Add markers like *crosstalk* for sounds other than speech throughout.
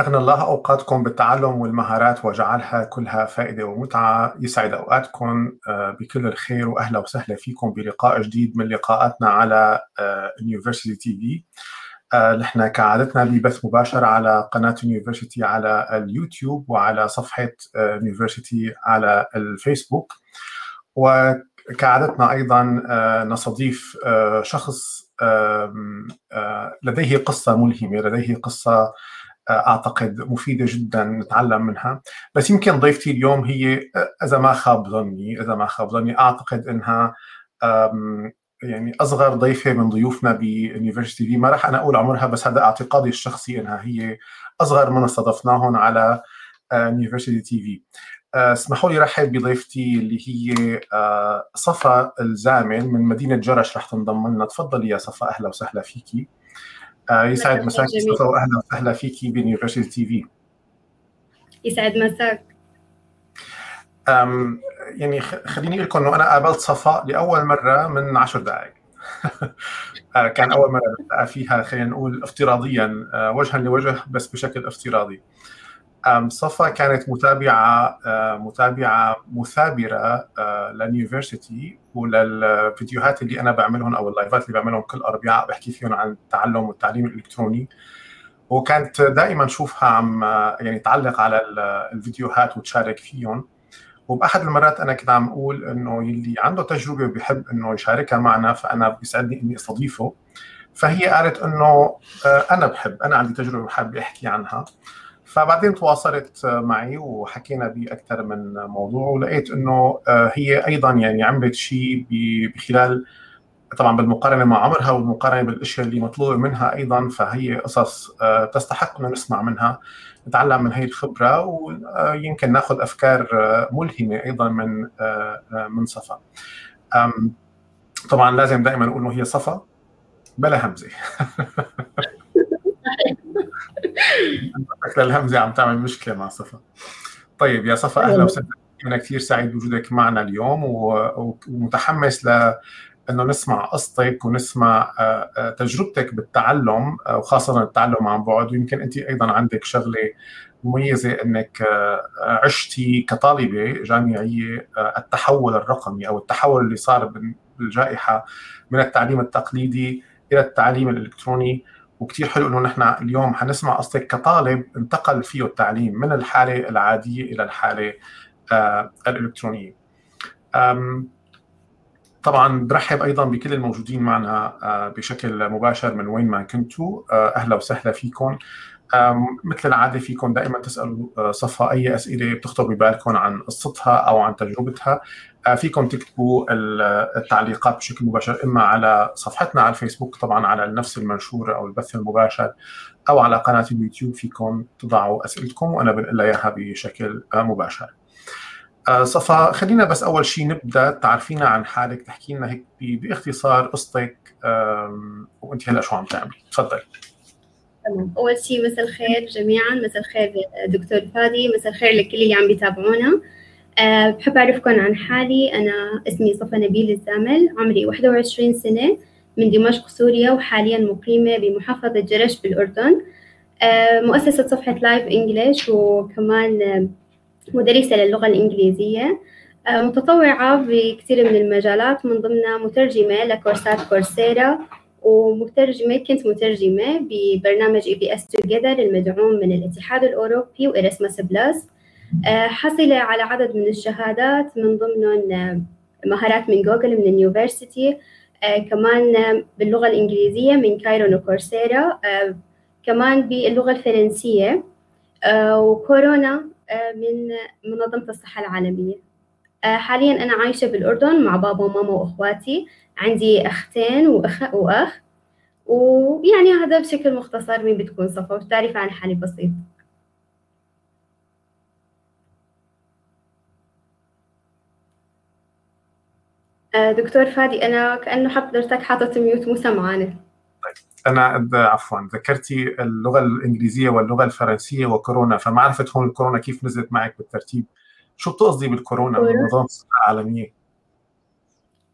أغنى الله أوقاتكم بالتعلم والمهارات وجعلها كلها فائدة ومتعة. يسعد أوقاتكم آه، بكل الخير وأهلا وسهلا فيكم بلقاء جديد من لقاءاتنا على University TV نحن كعادتنا ببث مباشر على قناة University على اليوتيوب وعلى صفحة University على الفيسبوك. وكعادتنا أيضا آه، نستضيف آه، شخص لديه قصة ملهمة لديه قصة أعتقد مفيدة جدا نتعلم منها. بس يمكن ضيفتي اليوم هي إذا ما خاب ظني إذا ما خاب ظني أعتقد إنها يعني أصغر ضيفة من ضيوفنا ب University TV. ما راح أنا أقول عمرها بس هذا اعتقادي الشخصي إنها هي أصغر من استضفناهم على University TV. اسمحوا لي رحب بضيفتي اللي هي صفا الزامل من مدينة جرش رح تنضم لنا. تفضلي يا صفا أهلا وسهلا فيكي. آه، يسعد مساك صفا واهلا وسهلا فيكي ب University TV. يسعد مساك. يعني خليني أقول لكم إنه أنا قابلت صفاء لأول مرة من عشر دقائق *laughs* آه، كان أول مرة بلتقى فيها خلينا نقول افتراضيا آه، وجها لوجه بس بشكل افتراضي. صفا كانت متابعة متابعة مثابرة لل University وللفيديوهات اللي أنا بعملهم أو اللايفات اللي بعملهم كل أربعاء بحكي فيهم عن التعلم والتعليم الإلكتروني. وكانت دائما أشوفها عم يعني تعلق على الفيديوهات وتشارك فيهم. وبأحد المرات أنا كنت عم أقول إنه يلي عنده تجربة وبيحب إنه يشاركها معنا فأنا بيسعدني إني أستضيفه. فهي قالت إنه آه، أنا بحب أنا عندي تجربة وحابب أحكي عنها. فبعدين تواصلت معي وحكينا بأكثر من موضوع ولقيت إنه آه، هي أيضا يعني عملت شيء بخلال طبعا بالمقارنة مع عمرها والمقارنة بالأشياء اللي مطلوبة منها أيضا فهي قصص آه، تستحق إنه نسمع منها نتعلم من هي الخبرة ويمكن ناخذ أفكار آه، ملهمة أيضا من من صفا. طبعا لازم دائما نقول إنه هي صفا بلا همزة. *laughs* شكل الهمزة عم تعمل مشكلة مع صفا. طيب يا صفا أهلا وسهلا. أنا كثير سعيد بوجودك معنا اليوم ومتحمس ل إنه نسمع قصتك ونسمع آه، آه، تجربتك بالتعلم آه، وخاصة التعلم عن بعد. ويمكن أنت أيضا عندك شغلة مميزة إنك عشتي كطالبة جامعية التحول الرقمي أو التحول اللي صار بالجائحة من التعليم التقليدي إلى التعليم الإلكتروني. وكثير حلو إنه نحن اليوم حنسمع قصتك كطالب انتقل فيه التعليم من الحالة العادية إلى الحالة آه الإلكترونية. طبعا برحب أيضا بكل الموجودين معنا آه بشكل مباشر من وين ما كنتوا آه أهلا وسهلا فيكم. مثل العادة فيكم دائما تسألوا آه، صفا أي أسئلة بتخطر ببالكم عن قصتها أو عن تجربتها فيكم تكتبوا التعليقات بشكل مباشر إما على صفحتنا على الفيسبوك طبعا على نفس المنشور أو البث المباشر أو على قناة اليوتيوب فيكم تضعوا أسئلتكم وأنا بنقل إياها بشكل آه، مباشر. آه، صفا خلينا بس أول شيء نبدأ. تعرفينا عن حالك تحكي لنا هيك باختصار قصتك وأنت هلأ شو عم تعملي؟ تفضلي. أول شيء مساء الخير جميعا. مساء الخير دكتور فادي. مساء الخير لكل اللي عم بيتابعونا. أه بحب أعرفكم عن حالي. أنا اسمي صفا نبيل الزامل. عمري 21 سنة من دمشق سوريا وحاليا مقيمة بمحافظة جرش بالأردن. أه مؤسسة صفحة لايف إنجليش وكمان مدرسة للغة الإنجليزية. أه متطوعة بكثير من المجالات من ضمنها مترجمة لكورسات Coursera ومترجمة كنت مترجمة ببرنامج EPS Together المدعوم من الاتحاد الأوروبي و Erasmus Plus. آه، حصل على عدد من الشهادات من ضمنهم آه، مهارات من جوجل من ال University آه، كمان باللغة الإنجليزية من Kiron و Coursera كمان باللغة الفرنسية وكورونا من منظمة الصحة العالمية. حاليا أنا عايشة بالأردن مع بابا وماما وأخواتي. عندي أختين وأخ وأخ ويعني هذا بشكل مختصر مين بتكون صفا؟ وتعرف عن حالي بسيط. دكتور فادي أنا كأنه حضرتك حاطط ميوت مو أنا عفوا ذكرتي اللغة الإنجليزية واللغة الفرنسية وكورونا فما عرفت هون الكورونا كيف نزلت معك بالترتيب. شو بتقصدي بالكورونا؟ منظمه الصحه العالميه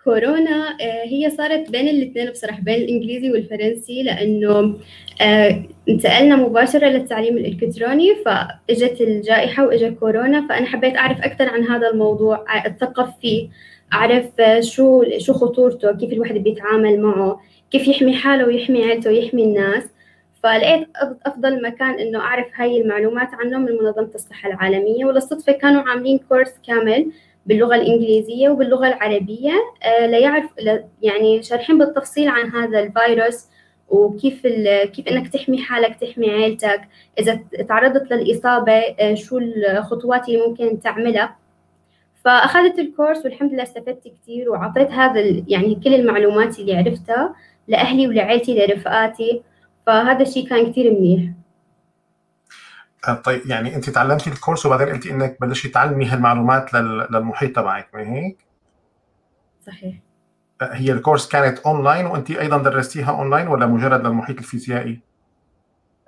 كورونا آه، هي صارت بين الاثنين بصراحة بين الإنجليزي والفرنسي لأنه آه، انتقلنا مباشرة للتعليم الإلكتروني فإجت الجائحة وإجت كورونا فأنا حبيت أعرف أكثر عن هذا الموضوع أتثقف فيه أعرف شو شو خطورته كيف الواحد بيتعامل معه كيف يحمي حاله ويحمي عيلته ويحمي الناس. فلقيت أفضل مكان إنه أعرف هاي المعلومات عنه من منظمة الصحة العالمية وللصدفة كانوا عاملين كورس كامل باللغة الإنجليزية وباللغة العربية آه، ليعرف يعني شارحين بالتفصيل عن هذا الفيروس وكيف كيف إنك تحمي حالك تحمي عيلتك إذا تعرضت للإصابة آه، شو الخطوات اللي ممكن تعملها. فأخذت الكورس والحمد لله استفدت كثير وعطيت هذا يعني كل المعلومات اللي عرفتها لأهلي ولعيلتي لرفقاتي. فهذا الشيء كان كثير منيح. طيب يعني انت تعلمتي الكورس وبعدين قلتي انك بلشتي تعلمي هالمعلومات للمحيط تبعك ما هيك؟ صحيح آه، هي الكورس كانت اونلاين وانت أيضا درستيها اونلاين ولا مجرد للمحيط الفيزيائي؟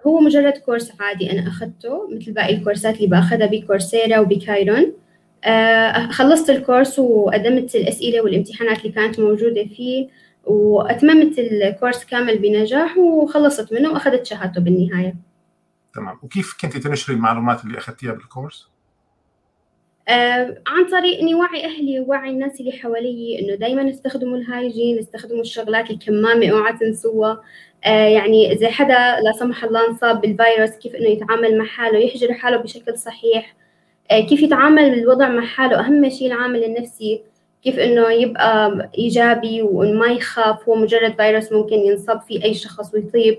هو مجرد كورس عادي أنا أخذته مثل باقي الكورسات اللي بأخذها ب Coursera وب Kiron آه خلصت الكورس وقدمت الأسئلة والامتحانات اللي كانت موجودة فيه وأتممت الكورس كامل بنجاح وخلصت منه وأخذت شهادته بالنهاية تمام. وكيف كنت تنشري المعلومات اللي أخذتيها بالكورس؟ آه عن طريق إني وعي أهلي ووعي الناس اللي حوالي إنه دائما استخدموا الهايجين استخدموا الشغلات الكمامة اوعى تنسوها آه يعني إذا حدا لا سمح الله انصاب بالفيروس كيف إنه يتعامل مع حاله يحجر حاله بشكل صحيح. آه كيف يتعامل بالوضع مع حاله. أهم شيء العامل النفسي كيف إنه يبقى إيجابي وإنه ما يخاف. هو مجرد فيروس ممكن ينصاب فيه أي شخص ويطيب.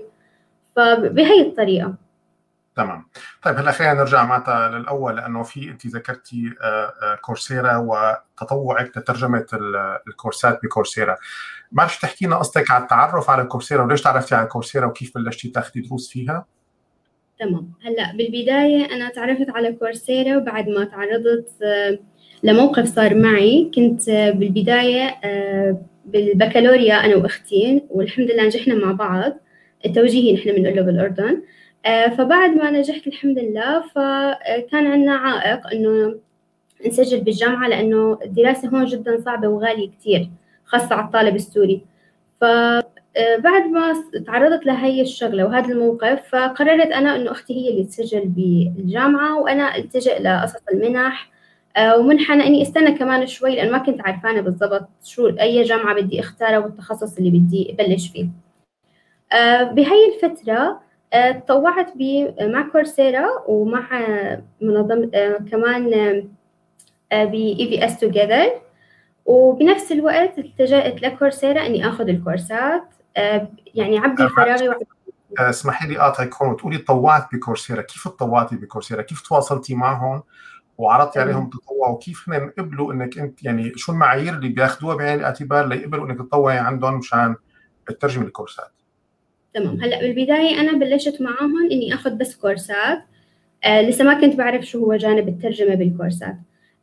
فبهي الطريقة. تمام. طيب هلا خلينا نرجع معناتها للأول لأنه في أنت ذكرتي آه، آه، كورسيرا وتطوعك لترجمة الكورسات بكورسيرا. بعرف تحكي لنا قصتك على التعرف على كورسيرا وليش تعرفتي على كورسيرا وكيف بلشتي تاخذي دروس فيها؟ تمام. هلا بالبداية أنا تعرفت على كورسيرا بعد ما تعرضت آه، لموقف صار معي. كنت بالبداية بالبكالوريا أنا وأختي والحمد لله نجحنا مع بعض. التوجيهي نحن بنقول له بالأردن. فبعد ما نجحت الحمد لله فكان عندنا عائق إنه نسجل بالجامعة لأنه الدراسة هون جدا صعبة وغالية كتير خاصة على الطالب السوري. فبعد آه، ما تعرضت لهي الشغلة وهذا الموقف فقررت أنا إنه أختي هي اللي تسجل بالجامعة وأنا التجئ لقصص المنح آه، ومنحة إني أستنى كمان شوي لأن ما كنت عارفانة بالضبط شو أي جامعة بدي أختارها والتخصص اللي بدي أبلش فيه. بهي الفترة تطوعت مع كورسيرا ومع منظمة آه، كمان ب اي في اس توجذر وبنفس الوقت التجأت لكورسيرا إني آخذ الكورسات. آه، يعني عبي فراغي آه، اسمحي لي اقاطعك هون وتقولي تطوعت بكورسيرا، كيف تطوعتي بكورسيرا؟ كيف تواصلتي معهم؟ وعرضتي عليهم تطوع؟ وكيف هن قبلوا إنك أنت يعني شو المعايير اللي بياخذوها بعين الاعتبار ليقبلوا إنك تطوعي عندهم مشان تترجمي الكورسات؟ تمام. هلا بالبداية أنا بلشت معاهم إني آخذ بس كورسات. آه لسه ما كنت بعرف شو هو جانب الترجمة بالكورسات.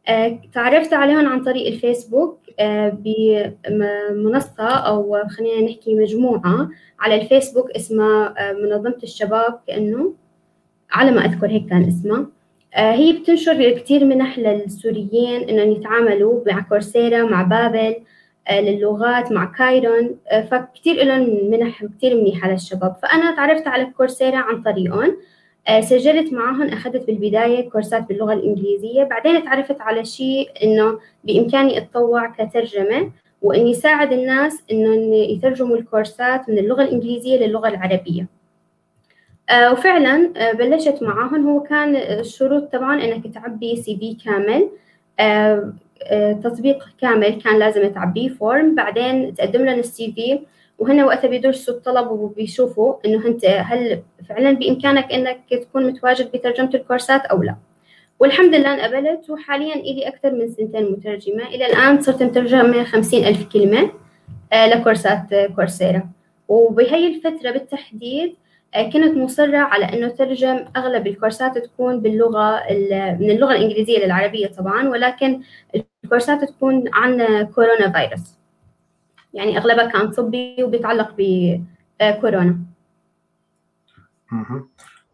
آه تعرفت عليهم عن طريق الفيسبوك آه بمنصة أو خلينا نحكي مجموعة على الفيسبوك اسمها آه منظمة الشباب كأنه على ما أذكر هيك كان اسمها. آه، هي بتنشر كثير منح للسوريين إنهم يتعاملوا مع كورسيرا مع بابل. للغات مع كايرون. آه، فكتير لهم منح كتير منيحة للشباب فأنا تعرفت على كورسيرا عن طريقهم. آه، سجلت معهم أخذت بالبداية كورسات باللغة الإنجليزية. بعدين تعرفت على شيء إنه بإمكاني أتطوع كترجمة وإني ساعد الناس إنهم يترجموا الكورسات من اللغة الإنجليزية للغة العربية. وفعلا بلشت معاهم هو كان الشروط طبعا إنك تعبي CV كامل. آه، تطبيق كامل كان لازم تعبيه form بعدين تقدم لهم ال CV وهنا وقتها بيدرسوا الطلب وبيشوفوا إنه أنت هل فعلا بإمكانك إنك تكون متواجد بترجمة الكورسات أو لا. والحمد لله انقبلت وحاليا إلي أكثر من سنتين مترجمة. إلى الآن صرت مترجمة خمسين ألف كلمة آه، لكورسات كورسيرا. وبهي الفترة بالتحديد آه، كنت مصرة على إنه ترجم أغلب الكورسات تكون باللغة من اللغة الإنجليزية للعربية طبعا. ولكن الكورسات تكون عن كورونا فيروس. يعني أغلبها كان طبي وبيتعلق بكورونا.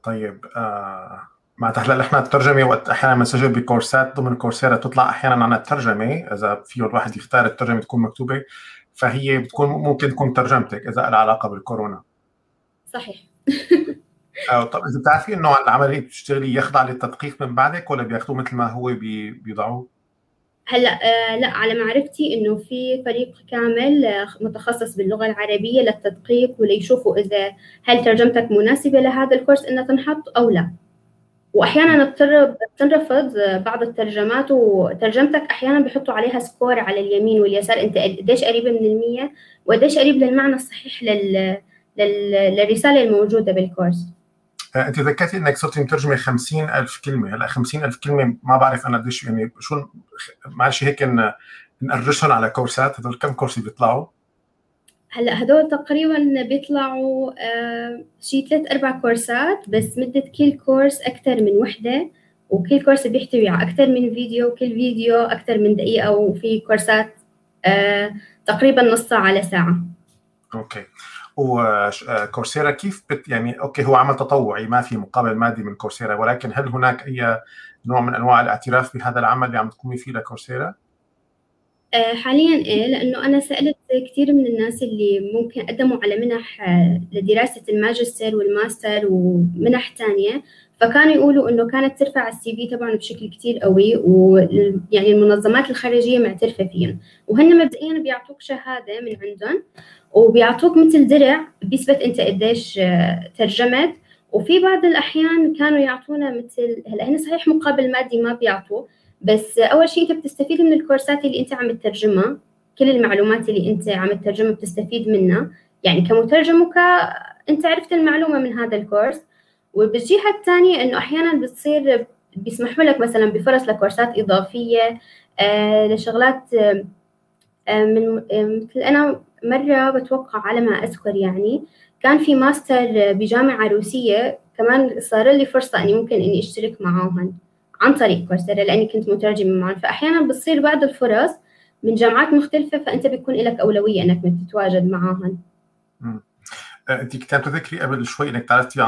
طيب آه ما هلا نحن الترجمة وقت أحيانا بنسجل بكورسات ضمن كورسيرا تطلع أحيانا عنا الترجمة إذا فيه الواحد يختار الترجمة تكون مكتوبة فهي بتكون ممكن تكون ترجمتك إذا لها علاقة بالكورونا. صحيح. آه، طب إذا بتعرفي إنه العملية بتشتغلي يخضع للتدقيق من بعدك ولا بياخذوه مثل ما هو بيضعوه؟ هلا آه لا على معرفتي إنه في فريق كامل آه متخصص باللغة العربية للتدقيق وليشوفوا إذا هل ترجمتك مناسبة لهذا الكورس إنها تنحط أو لا. واحيانا بتنرفض بعض الترجمات وترجمتك أحيانا بيحطوا عليها سكور على اليمين واليسار. أنت قديش قريبة من المية؟ وقديش قريب للمعنى الصحيح لل... لل... للرسالة الموجودة بالكورس؟ انت ذكرتي انك صرتي مترجمة 50000 كلمة. هلا 50000 كلمة ما بعرف أنا قديش يعني شو معلش هيك نقرشهم على كورسات. هذول كم كورس بيطلعوا؟ هلا هدول تقريبا بيطلعوا آه شي ثلاث أربع كورسات بس مدة كل كورس أكثر من وحدة وكل كورس بيحتوي على أكثر من فيديو وكل فيديو أكثر من دقيقة وفي كورسات آه تقريبا نص ساعة. لساعه okay. و Coursera كيف بت يعني okay هو عمل تطوعي ما في مقابل مادي من Coursera ولكن هل هناك أي نوع من أنواع الاعتراف بهذا العمل اللي عم تقومي فيه ل Coursera؟ آه، حاليا إيه لأنه أنا سألت كثير من الناس اللي ممكن قدموا على منح آه، لدراسة الماجستير والماستر ومنح ثانية فكانوا يقولوا إنه كانت ترفع ال CV تبعهم بشكل كثير قوي ويعني المنظمات الخارجية معترفة فيهم وهن مبدئيا بيعطوك شهادة من عندهم وبيعطوك مثل درع بيثبت انت قديش آه، ترجمت. وفي بعض الأحيان كانوا يعطونا مثل هلأ هن صحيح مقابل مادي ما بيعطوا بس أول شيء انت بتستفيد من الكورسات اللي انت عم تترجمها كل المعلومات اللي انت عم تترجمها بتستفيد منها. يعني كمترجم وك انت عرفت المعلومة من هذا الكورس. وبالجهة الثانية إنه أحيانا بتصير بيسمحوا لك مثلا بفرص لكورسات إضافية آه لشغلات آه من آه مثل أنا مرة بتوقع على ما أذكر يعني كان في ماستر بجامعة روسية كمان صار لي فرصة إني ممكن إني أشترك معاهم عن طريق كورسيرا لأني كنت مترجمه معهم فأحيانا بتصير بعض الفرص من جامعات مختلفة فأنت بيكون لك أولوية إنك تتواجد معاهم آه، أنت كنت تذكري قبل شوي إنك تعرفتي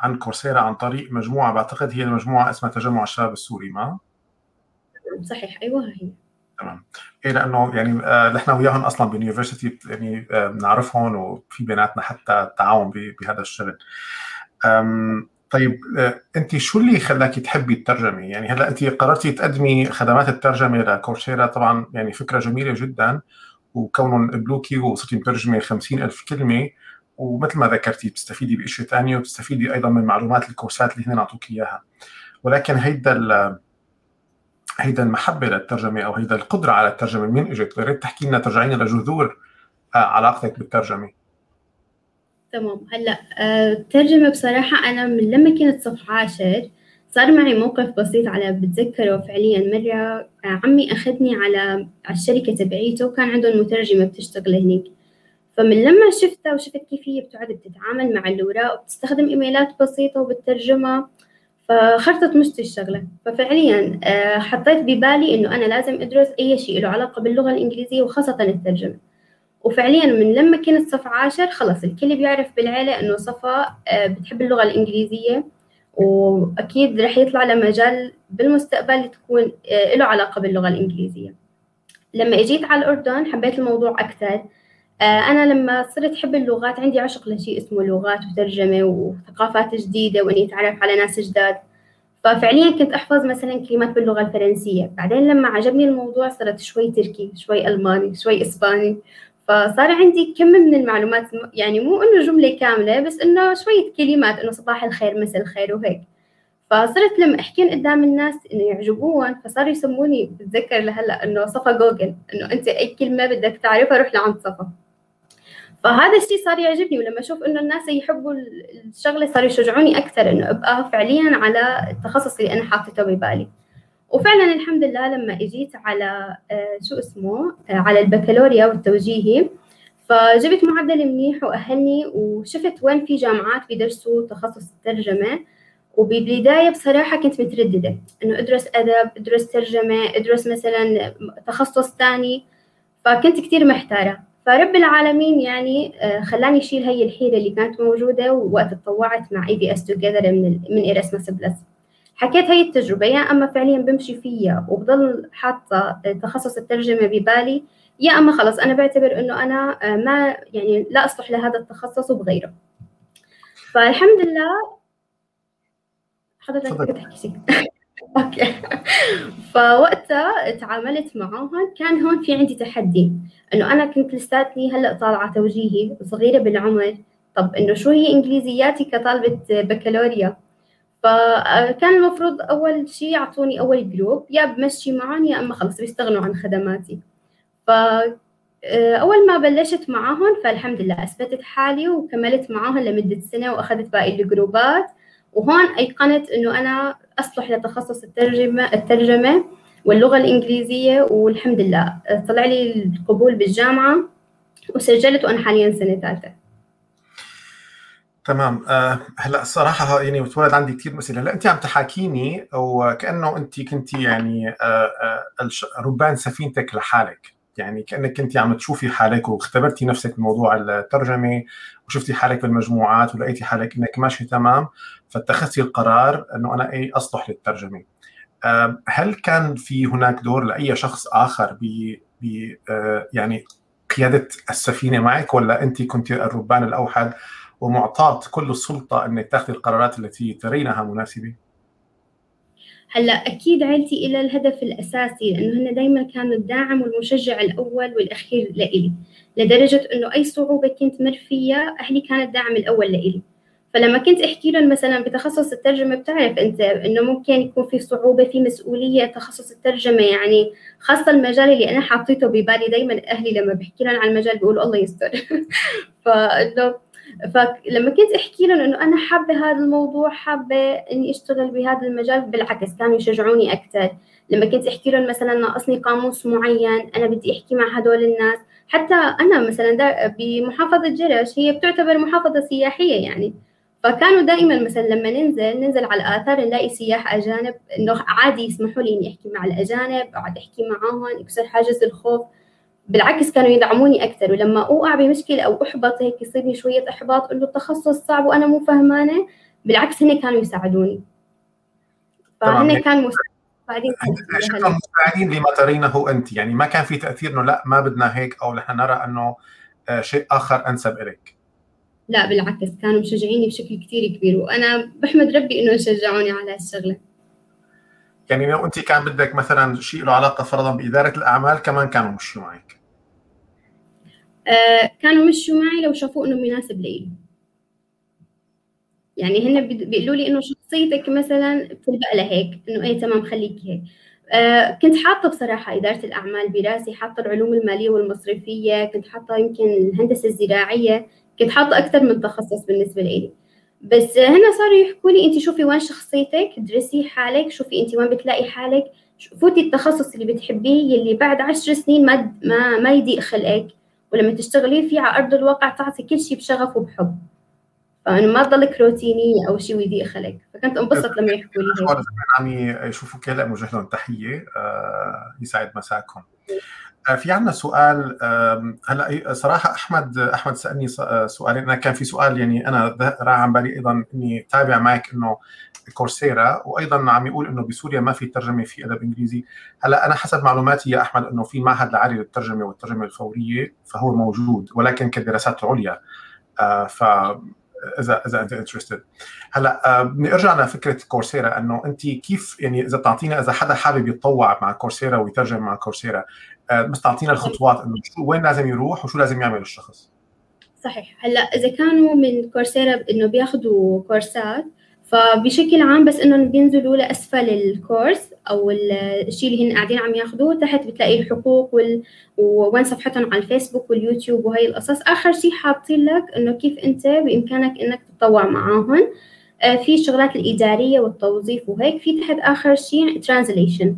عن كورسيرا عن طريق مجموعة بعتقد هي المجموعة اسمها تجمع الشباب السوري ما؟ صحيح. أيوه هي. تمام. إيه لأنه يعني آه، نحن وياهم أصلا باليونيفرستي يعني آه، بنعرفهم وفي بيناتنا حتى تعاون بهذا الشغل طيب آه، أنت شو اللي خلاك تحبي الترجمة؟ يعني هلأ أنت قررتي تقدمي خدمات الترجمة لكورسيرا طبعا يعني فكرة جميلة جدا وكونهم قبلوكي وصرتي مترجمة 50000 كلمة ومثل ما ذكرتي بتستفيدي باشياء ثانية وبتستفيدي أيضا من معلومات الكورسات اللي هن اعطوك إياها ولكن هيدا هيدا المحبة للترجمة أو هيدا القدرة على الترجمة من اجت؟ يا ريت تحكي لنا ترجعينا لجذور آه، علاقتك بالترجمة. تمام هلأ آه، بصراحة أنا من لما كنت صف عاشر صار معي موقف بسيط على بتذكره فعليا مرة آه، عمي أخذني على الشركة تبعيته وكان عندهم مترجمة بتشتغل هناك فمن لما شفتها وشفت كيف هي بتقعد بتتعامل مع الأوراق وبتستخدم إيميلات بسيطة وبترجمها فخرطت مشتي الشغلة ففعليا آه، حطيت ببالي إنه أنا لازم أدرس أي شيء له علاقة باللغة الإنجليزية وخاصة الترجمة. وفعليا من لما كنت صف عاشر خلص الكل بيعرف بالعيلة إنه صفا آه، بتحب اللغة الإنجليزية. وأكيد رح يطلع لمجال بالمستقبل تكون آه، له علاقة باللغة الإنجليزية. لما إجيت على الأردن حبيت الموضوع أكثر آه، أنا لما صرت أحب اللغات عندي عشق لشيء اسمه لغات وترجمة وثقافات جديدة وإني أتعرف على ناس جداد. ففعليا كنت أحفظ مثلا كلمات باللغة الفرنسية. بعدين لما عجبني الموضوع صرت شوي تركي شوي ألماني شوي إسباني. فصار عندي كم من المعلومات يعني مو إنه جملة كاملة بس إنه شوية كلمات إنه صباح الخير مساء الخير وهيك. فصرت لما احكي قدام الناس إنه يعجبوهم فصاروا يسموني بتذكر لهلأ إنه صفا جوجل إنه أنت أي كلمة بدك تعرفها روح لعند صفا. فهذا الشيء صار يعجبني ولما أشوف إنه الناس يحبوا الشغلة صاروا يشجعوني أكثر إنه أبقى فعليا على التخصص اللي أنا حاطته ببالي. وفعلا الحمد لله لما إجيت على آه، شو اسمه آه، على البكالوريا والتوجيهي فجبت معدل منيح وأهلني وشفت وين في جامعات بيدرسوا تخصص الترجمة. وبالبداية بصراحة كنت مترددة إنه أدرس أدب أدرس ترجمة أدرس مثلا تخصص ثاني فكنت كتير محتارة. فرب العالمين يعني آه، خلاني أشيل هي الحيرة اللي كانت موجودة ووقت تطوعت مع EPS Together من من Erasmus Plus. حكيت هاي التجربة يا أما فعليا بمشي فيها وبضل حاطة تخصص الترجمة ببالي يا أما خلص أنا بعتبر إنه أنا ما يعني لا أصلح لهذا التخصص وبغيره. فالحمد لله. حضرتك تحكي شيء؟ okay. فوقتها تعاملت معاهم كان هون في عندي تحدي. إنه أنا كنت لساتني هلأ طالعة توجيهي صغيرة بالعمر. طب إنه شو هي إنجليزياتي كطالبة بكالوريا؟ فكان المفروض أول شيء يعطوني أول group يا بمشي معهم يا أما خلص بيستغنوا عن خدماتي. ف أول ما بلشت معاهم فالحمد لله أثبتت حالي وكملت معاهم لمدة سنة وأخذت باقي الجروبات. وهون ايقنت إنه أنا أصلح لتخصص الترجمه الترجمة واللغة الإنجليزية والحمد لله. طلع لي القبول بالجامعة وسجلت وأنا حاليا سنة ثالثة. تمام. أه هلأ الصراحه يعني بتولد عندي كثير اسئله هلأ أنت عم تحاكيني وكأنه أنت كنت يعني أه أه ربان سفينتك لحالك. يعني كأنك كنت عم تشوفي حالك واختبرتي نفسك بموضوع الترجمة وشفتي حالك بالمجموعات ولقيتي حالك إنك ماشي تمام فاتخذتي القرار إنه أنا اي أصلح للترجمة هل كان في هناك دور لأي شخص آخر ب ب يعني قيادة السفينة معك ولا انت كنت الربان الأوحد ومعطاة كل السلطة إنك تأخذي القرارات التي ترينها مناسبة؟ هلا أكيد عيلتي إلى الهدف الأساسي لأنه هن دائما كانوا الداعم والمشجع الأول والأخير لإلي لدرجة إنه أي صعوبة كنت مر فيها أهلي كان الداعم الأول لإلي. فلما كنت أحكي لهم مثلا بتخصص الترجمة بتعرف أنت إنه ممكن يكون في صعوبة في مسؤولية تخصص الترجمة يعني خاصة المجال اللي أنا حاطيته ببالي دائما أهلي لما بحكي لهم عن المجال بيقولوا الله يستر. *laughs* فإنه فلما كنت أحكي لهم إنه أنا حابة هذا الموضوع حابة إني أشتغل بهذا المجال بالعكس كانوا يشجعوني أكثر. لما كنت أحكي لهم مثلا ناقصني قاموس معين أنا بدي أحكي مع هدول الناس. حتى أنا مثلا بمحافظة جرش هي بتعتبر محافظة سياحية يعني. فكانوا دائما مثلا لما ننزل ننزل على الآثار نلاقي سياح أجانب إنه عادي يسمحوا لي إني أحكي مع الأجانب أقعد أحكي معاهم يكسر حاجز الخوف. بالعكس كانوا يدعموني أكثر ولما أوقع بمشكلة أو أحبط هيك يصيبني شوية إحباط أقول له التخصص صعب وأنا مو فهمانة بالعكس هن كانوا يساعدوني. فهن كانوا مساعدين مساعدين لما ترينه أنت؟ يعني ما كان في تأثير إنه لا ما بدنا هيك أو نحن نرى إنه شيء آخر أنسب اليك لا بالعكس كانوا مشجعيني بشكل كثير كبير وأنا بحمد ربي إنه شجعوني على هالشغلة. يعني لو أنت كان بدك مثلا شيء له علاقة فرضا بإدارة الأعمال كمان كانوا مشوا معك. آه كانوا مشوا معي لو شافوا إنه مناسب لي. يعني هن بيقولوا لي إنه شخصيتك مثلا بتلبق لهيك إنه إيه تمام خليك هيك. آه كنت حاطة بصراحة إدارة الأعمال براسي حاطة العلوم المالية والمصرفية كنت حاطة يمكن الهندسة الزراعية كنت حاطة أكثر من تخصص بالنسبة لي. بس هنا صاروا يحكوا لي أنت شوفي وين شخصيتك درسي حالك شوفي أنت وين بتلاقي حالك فوتي التخصص اللي بتحبيه يلي بعد عشر سنين ما ما ما يضيق خلقك. ولما تشتغلي فيه على أرض الواقع تعطي كل شيء بشغف وبحب. فانه ما تضلك روتينيه أو شيء ويضيق خلق فكنت انبسط لما يحكوا لي هيك عم يشوفوك هلا موجه لهم تحية آه يسعد مساكم. آه في عندنا سؤال آه هلا صراحة أحمد أحمد سألني سؤالين أنا كان في سؤال يعني أنا راح عن بالي أيضا إني تابع معك إنه كورسيرا وأيضا عم يقول إنه بسوريا ما في ترجمة في أدب إنجليزي. هلأ أنا حسب معلوماتي يا أحمد إنه في معهد العالي للترجمة والترجمة الفورية فهو موجود ولكن كدراسات عليا. آه ف إذا إذا أنت انترستد هلأ بدي أرجع لفكرة كورسيرا إنه أنت كيف يعني إذا تعطينا إذا حدا حابب يتطوع مع كورسيرا ويترجم مع كورسيرا بس تعطينا الخطوات إنه شو وين لازم يروح وشو لازم يعمل الشخص. صحيح. هلأ إذا كانوا من كورسيرا إنه بياخذوا كورسات فبشكل عام بس إنهم بينزلوا لأسفل الكورس أو الشيء اللي هن قاعدين عم ياخذوه تحت بتلاقي الحقوق وال... ووين صفحتهم على الفيسبوك واليوتيوب وهي القصص. آخر شيء حاطين لك إنه كيف أنت بإمكانك إنك تتطوع معاهم. في الشغلات الإدارية والتوظيف وهيك. في تحت آخر شيء ترانزليشن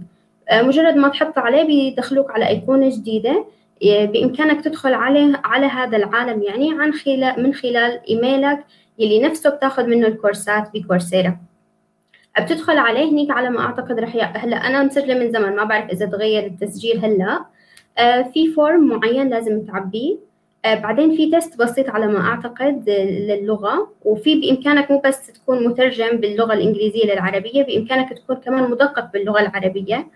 مجرد ما تحط عليه بيدخلوك على أيقونة جديدة. بإمكانك تدخل عليه على هذا العالم يعني عن خلال من خلال إيميلك يلي نفسه بتاخذ منه الكورسات بكورسيرا بتدخل عليه هنيك على ما أعتقد رح ي... هلأ أنا مسجله من زمان ما بعرف إذا تغير التسجيل هلأ. آه في form معين لازم تعبيه. بعدين في test بسيط على ما أعتقد للغة. وفي بإمكانك مو بس تكون مترجم باللغة الإنجليزية للعربية بإمكانك تكون كمان مدقق باللغة العربية.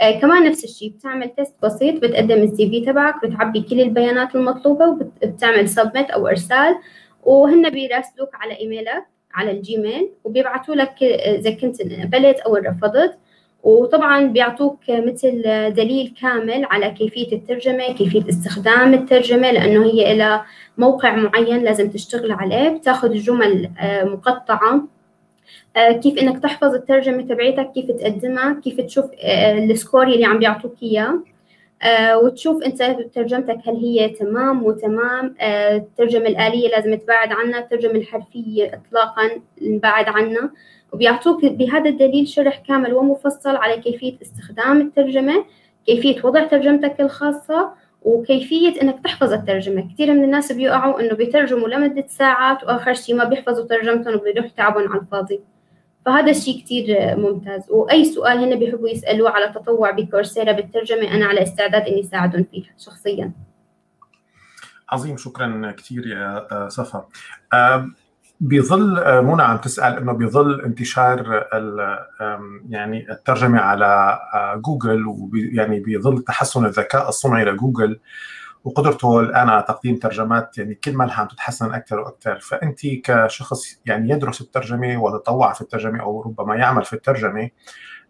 آه كمان نفس الشيء بتعمل test بسيط بتقدم ال CV تبعك بتعبي كل البيانات المطلوبة وبتعمل submit أو إرسال. وهن بيراسلوك على إيميلك على ال Gmail وبيبعتوا لك إذا كنت قبلت أو رفضت وطبعا بيعطوك مثل دليل كامل على كيفية الترجمة كيفية استخدام الترجمة لأنه هي إلى موقع معين لازم تشتغل عليه. بتاخذ جمل مقطعة آه، كيف إنك تحفظ الترجمة تبعيتك كيف تقدمها كيف تشوف آه، السكور اللي عم بيعطوك إياه. آه، وتشوف انت ترجمتك هل هي تمام مو تمام الترجمة الآلية لازم تبعد عنها الترجمة الحرفية اطلاقا نبعد عنها. وبيعطوك بهذا الدليل شرح كامل ومفصل على كيفية استخدام الترجمة كيفية وضع ترجمتك الخاصة وكيفية إنك تحفظ الترجمة. كثير من الناس بيقعوا إنه بيترجموا لمدة ساعات وآخر شيء ما بيحفظوا ترجمتهم وبيروح تعبهم على الفاضي. فهذا الشيء كثير ممتاز. وأي سؤال هن بيحبوا يسألوه على تطوع بكورسيرا بالترجمة أنا على استعداد إني ساعدهم فيه شخصيا. عظيم شكرا كثير يا صفا. بظل منى عم تسأل إنه بظل انتشار يعني الترجمة على جوجل ويعني بظل تحسن الذكاء الصنعي لجوجل. وقدرته الآن على تقديم ترجمات يعني كل ما عم تتحسن أكثر وأكثر. فأنت كشخص يعني يدرس الترجمة وتطوع في الترجمة أو ربما يعمل في الترجمة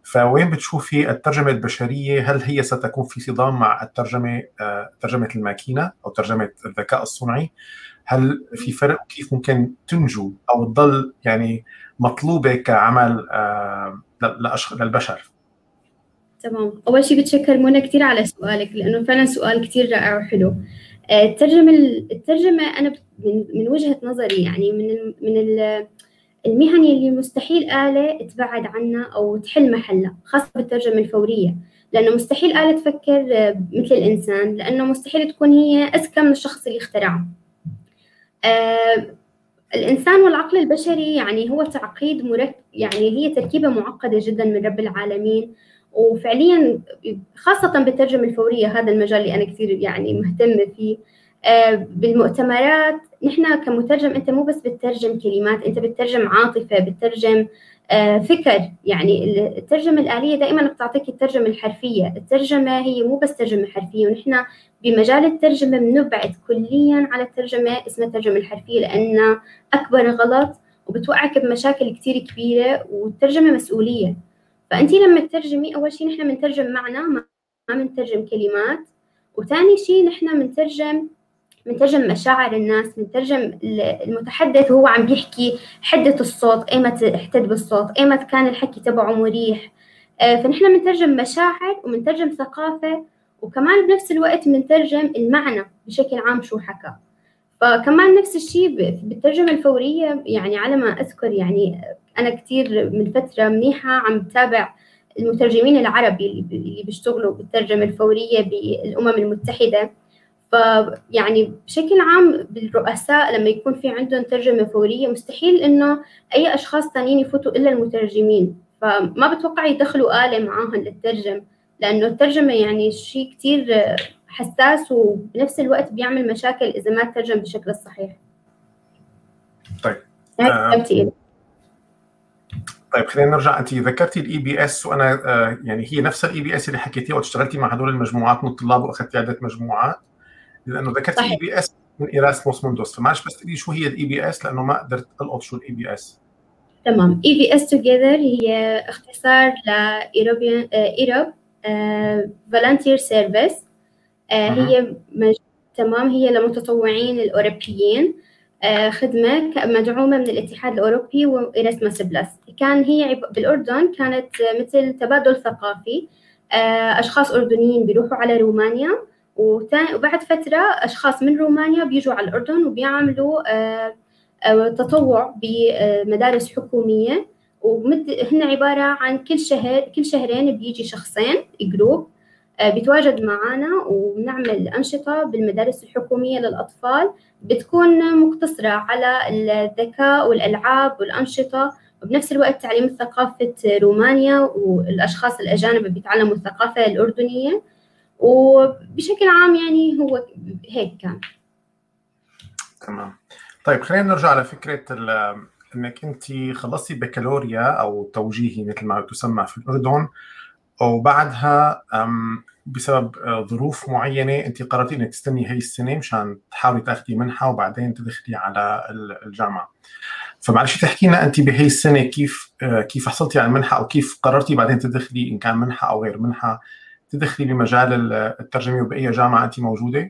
فوين بتشوفي الترجمة البشرية؟ هل هي ستكون في صدام مع الترجمة آه، ترجمة الماكينة أو ترجمة الذكاء الصنعي هل في فرق كيف ممكن تنجو أو تضل يعني مطلوبة كعمل آه، للبشر؟ تمام. أول شيء بتشكر منى كثير على سؤالك لأنه فعلا سؤال كثير رائع وحلو. آه، الترجمة الترجمة أنا من وجهة نظري يعني من من المهن اللي مستحيل آلة تبعد عنها أو تحل محلها خاصة بالترجمة الفورية. لأنه مستحيل آلة تفكر آه، مثل الإنسان لأنه مستحيل تكون هي أذكى من الشخص اللي اخترعه. آه الإنسان والعقل البشري يعني هو تعقيد مركب يعني هي تركيبة معقدة جدا من رب العالمين. وفعليا خاصة بالترجمة الفورية هذا المجال اللي أنا كثير يعني مهتمة فيه. آه بالمؤتمرات نحن كمترجم أنت مو بس بتترجم كلمات أنت بتترجم عاطفة بتترجم آه فكر. يعني الترجمة الآلية دائما بتعطيك الترجمة الحرفية. الترجمة هي مو بس ترجمة حرفية ونحن بمجال الترجمة بنبعد كليا على الترجمة اسمها الترجمة الحرفية لأنها أكبر غلط وبتوقعك بمشاكل كتير كبيرة والترجمة مسؤولية. فأنت لما تترجمي أول شيء نحن بنترجم معنى ما بنترجم كلمات. وثاني شيء نحن بنترجم بنترجم مشاعر الناس بنترجم المتحدث وهو عم بيحكي حدة الصوت ايمت احتد بالصوت ايمت كان الحكي تبعه مريح. آه، فنحن بنترجم مشاعر وبنترجم ثقافة وكمان بنفس الوقت بنترجم المعنى بشكل عام شو حكى. فكمان نفس الشيء بالترجمة الفورية يعني على ما أذكر يعني أنا كثير من فترة منيحة عم بتابع المترجمين العربي اللي بيشتغلوا بالترجمة الفورية بالأمم المتحدة. فيعني بشكل عام بالرؤساء لما يكون في عندهم ترجمة فورية مستحيل إنه أي أشخاص ثانيين يفوتوا إلا المترجمين. فما بتوقع يدخلوا آلة معاهم للترجم لأنه الترجمة يعني شيء كتير حساس وبنفس الوقت بيعمل مشاكل إذا ما ترجم بشكل الصحيح طيب. آه. طيب خلينا نرجع. أنت ذكرتي ال EVS وأنا آه يعني هي نفس ال EVS اللي حكيتيها واشتغلتي مع هدول المجموعات من الطلاب وأخذتي عده مجموعات. لأنه ذكرتي اي بي اس من ايراسموس موندوس فمعلش بس تقولي شو هي ال EVS لأنه ما قدرت ألقط شو ال EVS تمام. EVS together هي اختصار ل Europe Volunteer Service هي مج... تمام. هي للمتطوعين الأوروبيين. آه، خدمة مدعومة من الاتحاد الأوروبي و Erasmus Plus كان هي بالأردن كانت مثل تبادل ثقافي. آه، أشخاص أردنيين بيروحوا على رومانيا وبعد فترة أشخاص من رومانيا بيجوا على الأردن وبيعملوا تطوع بمدارس حكومية. ومد هن عبارة عن كل شهر كل شهرين بيجي شخصين جروب آه، بيتواجد معنا وبنعمل أنشطة بالمدارس الحكومية للأطفال. بتكون مقتصرة على الذكاء والألعاب والأنشطة وبنفس الوقت تعليم ثقافة رومانيا والأشخاص الأجانب بيتعلموا الثقافة الأردنية. وبشكل عام يعني هو هيك كان. تمام. طيب خلينا نرجع على فكره إنك أنت خلصتي بكالوريا أو توجيهي مثل ما تسمى في الأردن وبعدها بسبب ظروف معينة أنت قررتي إنك تستني هي السنة مشان تحاولي تاخذي منحة وبعدين تدخلي على الجامعة فمعلش تحكي لنا أنت بهي السنة كيف كيف حصلتي على المنحة أو كيف قررتي بعدين تدخلي إن كان منحة أو غير منحة تدخلي بمجال الترجمة وبأي جامعة أنت موجودة؟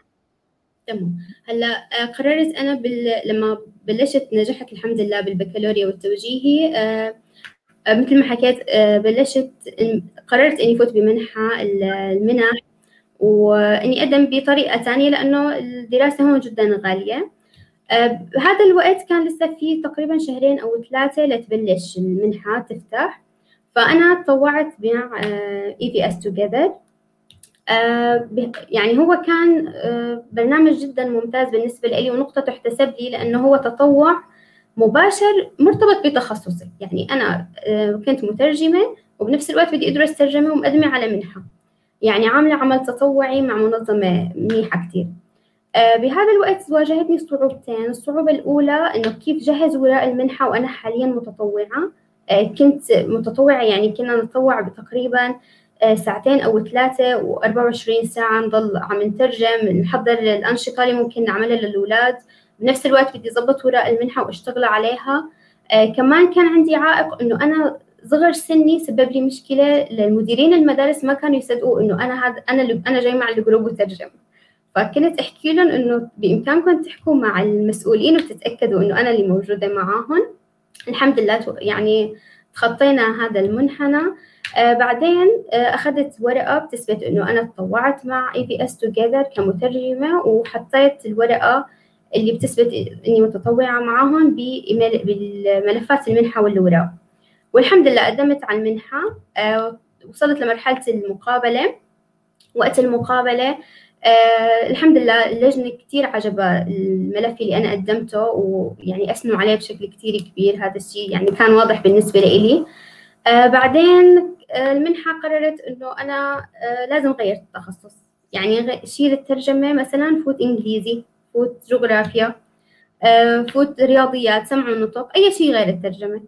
تمام هلأ آه، قررت أنا بال... لما بلشت نجحت الحمد لله بالبكالوريا والتوجيهي آه، آه، مثل ما حكيت بلشت قررت إني فوت بمنحة المنح وإني أقدم بطريقة ثانية لأنه الدراسة هون جدا غالية. بهذا الوقت كان لسه في تقريبا شهرين أو ثلاثة لتبلش المنحة تفتح. فأنا تطوعت مع اي في اس توجذر آه، يعني هو كان آه، برنامج جدا ممتاز بالنسبة لي ونقطة تحتسب لي لأنه هو تطوع مباشر مرتبط بتخصصي. يعني أنا آه، كنت مترجمة وبنفس الوقت بدي أدرس ترجمة ومقدمة على منحة. يعني عاملة عمل تطوعي مع منظمة منيحة كتير. بهذا الوقت واجهتني صعوبتين. الصعوبة الأولى إنه كيف جهز وراء المنحة وأنا حاليا متطوعة؟ كنت متطوعة يعني كنا نتطوع بتقريبا آه، ساعتين أو ثلاثة و24 ساعة. نضل عم نترجم نحضر الأنشطة اللي ممكن نعملها للأولاد. بنفس الوقت بدي أضبط وراء المنحة وأشتغل عليها. آه كمان كان عندي عائق إنه أنا صغر سني سبب لي مشكلة للمديرين المدارس ما كانوا يصدقوا إنه أنا هذا أنا اللي أنا جاي مع الجروب وترجم. فكنت أحكي لهم إنه بإمكانكم تحكوا مع المسؤولين وتتأكدوا إنه أنا اللي موجودة معاهم. الحمد لله يعني تخطينا هذا المنحنى. آه بعدين آه أخذت ورقة بتثبت إنه أنا تطوعت مع اي بي اس توجذر كمترجمة وحطيت الورقة اللي بتثبت إني متطوعة معاهم بالملفات المنحة والأوراق والحمد لله قدمت على المنحة آه وصلت لمرحلة المقابلة. وقت المقابلة آه الحمد لله اللجنة كتير عجبها الملف اللي أنا قدمته ويعني أثنوا عليه بشكل كتير كبير هذا الشيء يعني كان واضح بالنسبة لإلي. آه بعدين آه المنحة قررت إنه أنا آه لازم غير التخصص. يعني شيل الترجمة مثلا فوت إنجليزي. فوت جغرافيا آه فوت رياضيات سمع ونطق أي شيء غير الترجمة.